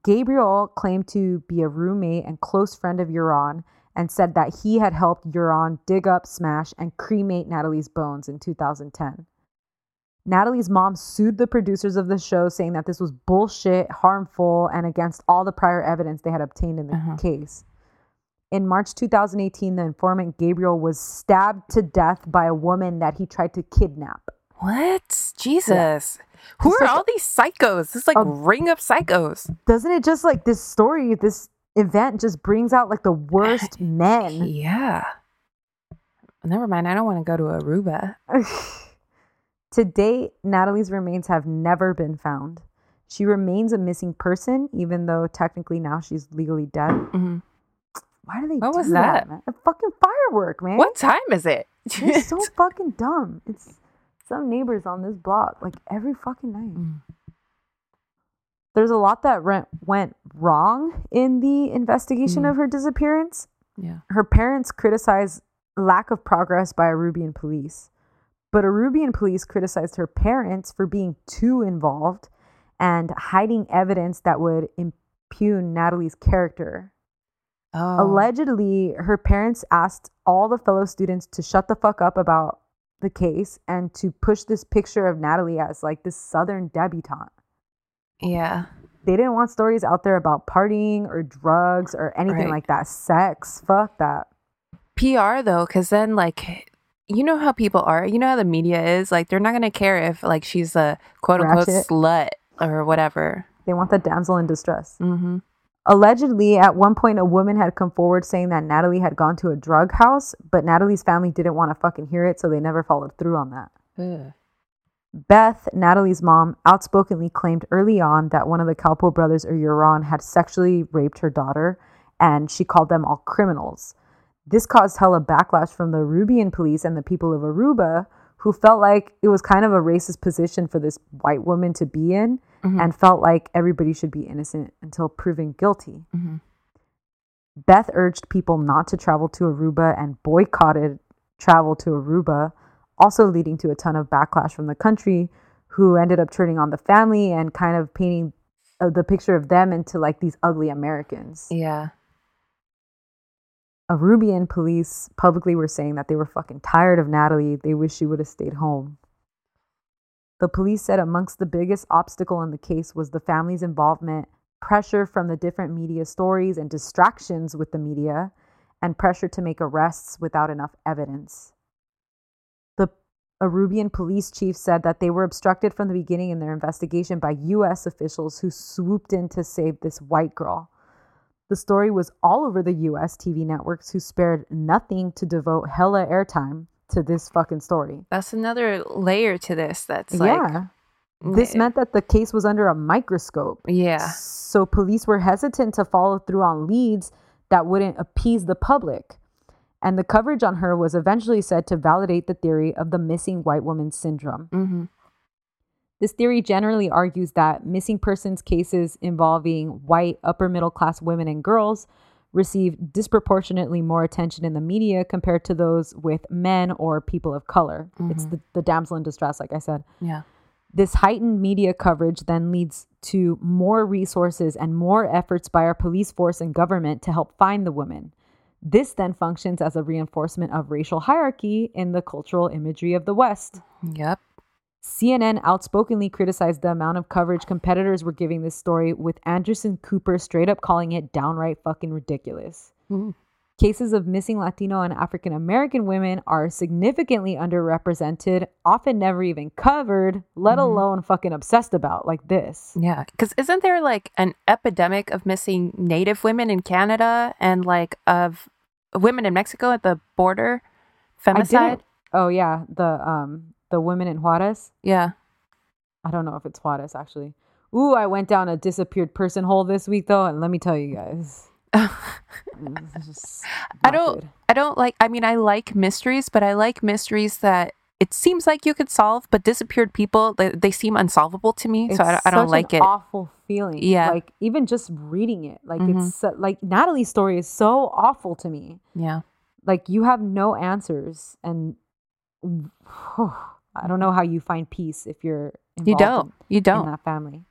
S3: Gabriel claimed to be a roommate and close friend of Joran and said that he had helped Joran dig up, smash, and cremate Natalee's bones in 2010. Natalee's mom sued the producers of the show, saying that this was bullshit, harmful, and against all the prior evidence they had obtained in the
S1: Uh-huh.
S3: case. In March 2018, the informant Gabriel was stabbed to death by a woman that he tried to kidnap.
S1: What? Jesus. Who
S3: It's
S1: are
S3: like
S1: all these psychos? This is like
S3: a-
S1: ring of psychos.
S3: Doesn't it just like this story, this event just brings out like the worst men?
S1: Yeah. Never mind. I don't want to go to Aruba.
S3: to date, Natalee's remains have never been found. She remains a missing person, even though technically now she's legally dead.
S1: Mhm.
S3: Why do they
S1: What
S3: do
S1: was
S3: that?
S1: that?
S3: A fucking firework, man.
S1: What time is it?
S3: It's so fucking dumb. It's some neighbors on this block, like every fucking night.
S1: Mm.
S3: There's a lot that went went wrong in the investigation
S1: Mm.
S3: of her disappearance.
S1: yeah.
S3: Her parents criticized lack of progress by Arubian police, but Arubian police criticized her parents for being too involved and hiding evidence that would impugn Natalee's character.
S1: Oh.
S3: Allegedly, her parents asked all the fellow students to shut the fuck up about the case and to push this picture of Natalee as like this southern debutante.
S1: Yeah.
S3: They didn't want stories out there about partying or drugs or anything
S1: Right.
S3: like that. Sex, fuck that.
S1: PR though, because then like you know how people are. You know how the media is. Like they're not gonna care if like she's a quote unquote
S3: Ratchet.
S1: slut or whatever.
S3: They want the damsel in distress.
S1: Mm-hmm.
S3: Allegedly, at one point, a woman had come forward saying that Natalee had gone to a drug house, but Natalee's family didn't want to fucking hear it, so they never followed through on that. Beth, Natalee's mom, outspokenly claimed early on that one of the Kalpoe brothers or Joran had sexually raped her daughter, and she called them all criminals. This caused hella backlash from the Rubian police and the people of Aruba, who felt like it was kind of a racist position for this white woman to be in, and felt like everybody should be innocent until proven guilty.
S1: Mhm.
S3: Beth urged people not to travel to Aruba and boycotted travel to Aruba, also leading to a ton of backlash from the country, who ended up turning on the family and kind of painting uh, the picture of them into like these ugly Americans.
S1: Yeah.
S3: Arubian police publicly were saying that they were fucking tired of Natalee. They wish she would have stayed home. The police said amongst the biggest obstacle in the case was the family's involvement, pressure from the different media stories and distractions with the media, and pressure to make arrests without enough evidence. The Arubian police chief said that they were obstructed from the beginning in their investigation by US officials who swooped in to save this white girl. The story was all over the US TV networks who spared nothing to devote hella airtime to this fucking story.
S1: That's another layer to this. That's like
S3: yeah. This meant that the case was under a microscope.
S1: Yeah.
S3: So police were hesitant to follow through on leads that wouldn't appease the public. And the coverage on her was eventually said to validate the theory of the missing white woman syndrome.
S1: Mm-hmm.
S3: This theory generally argues that missing persons cases involving white upper middle class women and girls receive disproportionately more attention in the media compared to those with men or people of color. It's mm-hmm. the, the damsel in distress, like I said.
S1: Yeah.
S3: This heightened media coverage then leads to more resources and more efforts by our police force and government to help find the woman. This then functions as a reinforcement of racial hierarchy in the cultural imagery of the West.
S1: Yep.
S3: CNN outspokenly criticized the amount of coverage competitors were giving this story, with Anderson Cooper straight up calling it downright fucking ridiculous.
S1: Mhm.
S3: Cases of missing Latino and African American women are significantly underrepresented, often never even covered, let
S1: Mhm.
S3: alone fucking obsessed about like this.
S1: Yeah, because isn't there like an epidemic of missing Native women in Canada and like of women in Mexico at the border? Femicide?
S3: Oh yeah, the um the women in Juarez.
S1: Yeah.
S3: I don't know if it's Juarez actually. Ooh, I went down a disappeared person hole this week though, and let me tell you guys, mm, it's
S1: I don't
S3: good.
S1: I don't like I mean I like mysteries, but I like mysteries that it seems like you could solve, but disappeared people they, they seem unsolvable to me. so I, I don't
S3: such
S1: like
S3: an
S1: it.
S3: Awful feeling.
S1: Yeah.
S3: Like even just reading it, like
S1: Mhm.
S3: it's so, like Natalee's story is so awful to me.
S1: yeah.
S3: Like you have no answers, and I don't know how you find peace if you're
S1: You don't.
S3: in-
S1: You don't.
S3: in that family.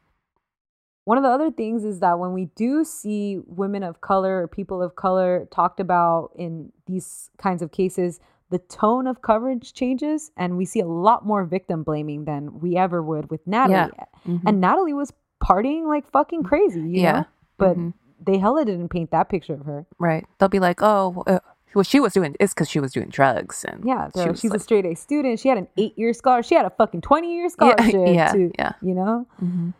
S3: One of the other things is that when we do see women of color or people of color talked about in these kinds of cases, the tone of coverage changes and we see a lot more victim blaming than we ever would with Natalee.
S1: Mhm.
S3: And Natalee was partying like fucking crazy, you
S1: Yeah.
S3: know? But
S1: Mhm.
S3: they hella didn't paint that picture of her.
S1: Right. They'll be like, "Oh, uh, well she was doing it's cuz she was doing drugs and
S3: Yeah,
S1: she was
S3: she's
S1: like-
S3: a straight A student. She had an eight year scholarship. She had a fucking 20 year scholarship.
S1: yeah,
S3: to,
S1: yeah.
S3: You know?
S1: Mhm.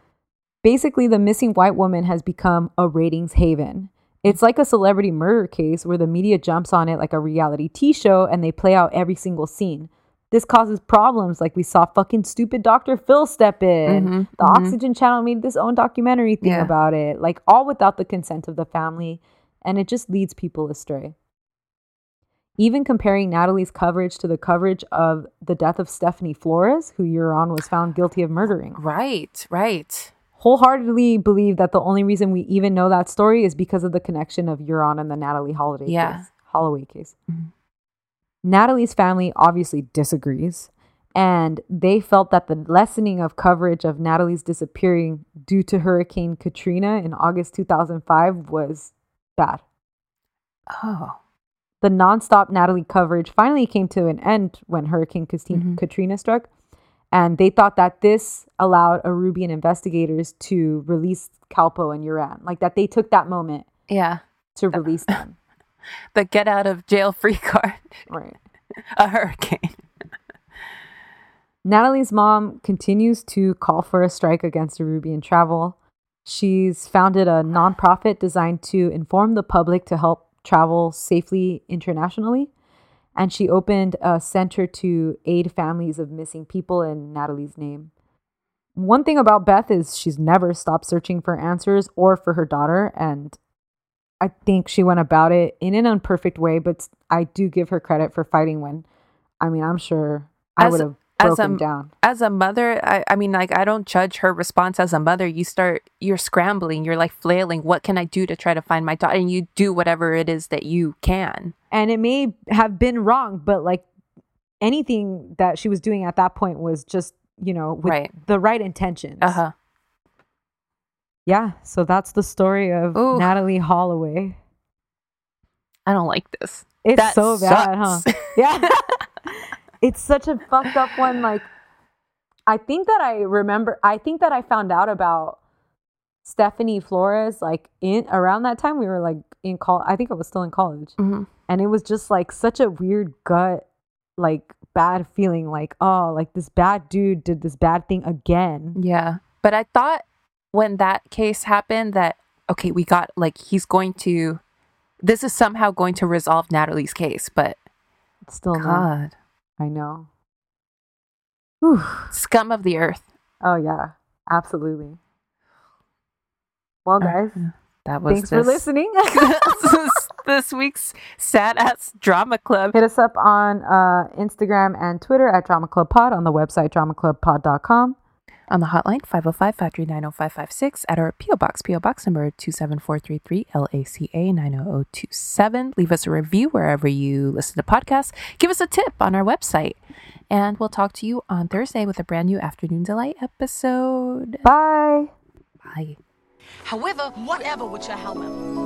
S3: basically the missing white woman has become a ratings haven. It's like a celebrity murder case where the media jumps on it like a reality T show and they play out every single scene. This causes problems like we saw fucking stupid Dr. Phil step in.
S1: Mhm,
S3: The
S1: mhm.
S3: Oxygen Channel made this own documentary thing
S1: Yeah.
S3: about it, like all without the consent of the family, and it just leads people astray. Even comparing Natalee's coverage to the coverage of the death of Stephanie Flores, who Joran was found guilty of murdering
S1: Right, right.
S3: wholeheartedly believe that the only reason we even know that story is because of the connection of Joran and the Natalee Holiday
S1: Yeah.
S3: case, Holloway case.
S1: Mhm.
S3: Natalee's family obviously disagrees, and they felt that the lessening of coverage of Natalee's disappearing due to Hurricane Katrina in August 2005 was bad.
S1: Oh.
S3: The nonstop Natalee coverage finally came to an end when Hurricane
S1: Mhm.
S3: Katrina struck. And they thought that this allowed Arubian investigators to release Kalpoe and Joran. Like that they took that moment
S1: Yeah.
S3: to release them.
S1: The get out of jail free card.
S3: right.
S1: A hurricane.
S3: Natalee's mom continues to call for a strike against Arubian travel. She's founded a nonprofit designed to inform the public to help travel safely internationally. And she opened a center to aid families of missing people in Natalee's name. One thing about Beth is she's never stopped searching for answers or for her daughter. And I think she went about it in an imperfect way, but I do give her credit for fighting when, I mean, I'm sure I would have
S1: as a-
S3: down.
S1: As a mother, I, I mean, like, I don't judge her response as a mother. You start, you're scrambling, you're like flailing. What can I do to try to find my daughter? And you do whatever it is that you can.
S3: and it may have been wrong but like anything that she was doing at that point was just you know with
S1: Right.
S3: the right intentions
S1: Uh huh.
S3: yeah so that's the story of
S1: Ooh.
S3: natalee holloway
S1: I don't like this.
S3: it's
S1: That
S3: so bad huh yeah it's such a fucked up one like i think that i remember i think that i found out about stephanie flores like in around that time we were like in call i think i was still in college
S1: Mhm.
S3: and it was just like such a weird gut like bad feeling like oh like this bad dude did this bad thing again
S1: Yeah. But I thought when that case happened that, okay, we got like, he's going to, this is somehow going to resolve Natalee's case. But
S3: it's still
S1: God,
S3: i know. Whew.
S1: scum of the earth.
S3: oh yeah. Absolutely. Well guys
S1: That was
S3: thanks for listening.
S1: This, this week's sad ass drama club.
S3: hit us up on uh, instagram and twitter at drama club pod on the website dramaclubpod.com
S1: On the hotline, 505-539-0556 at our P.O. Box, P.O. Box number 27433 LACA 90027. Leave us a review wherever you listen to podcasts. Give us a tip on our website. And we'll talk to you on Thursday with a brand new Afternoon Delight episode.
S3: bye
S1: Bye.
S5: However, whatever with your helmet.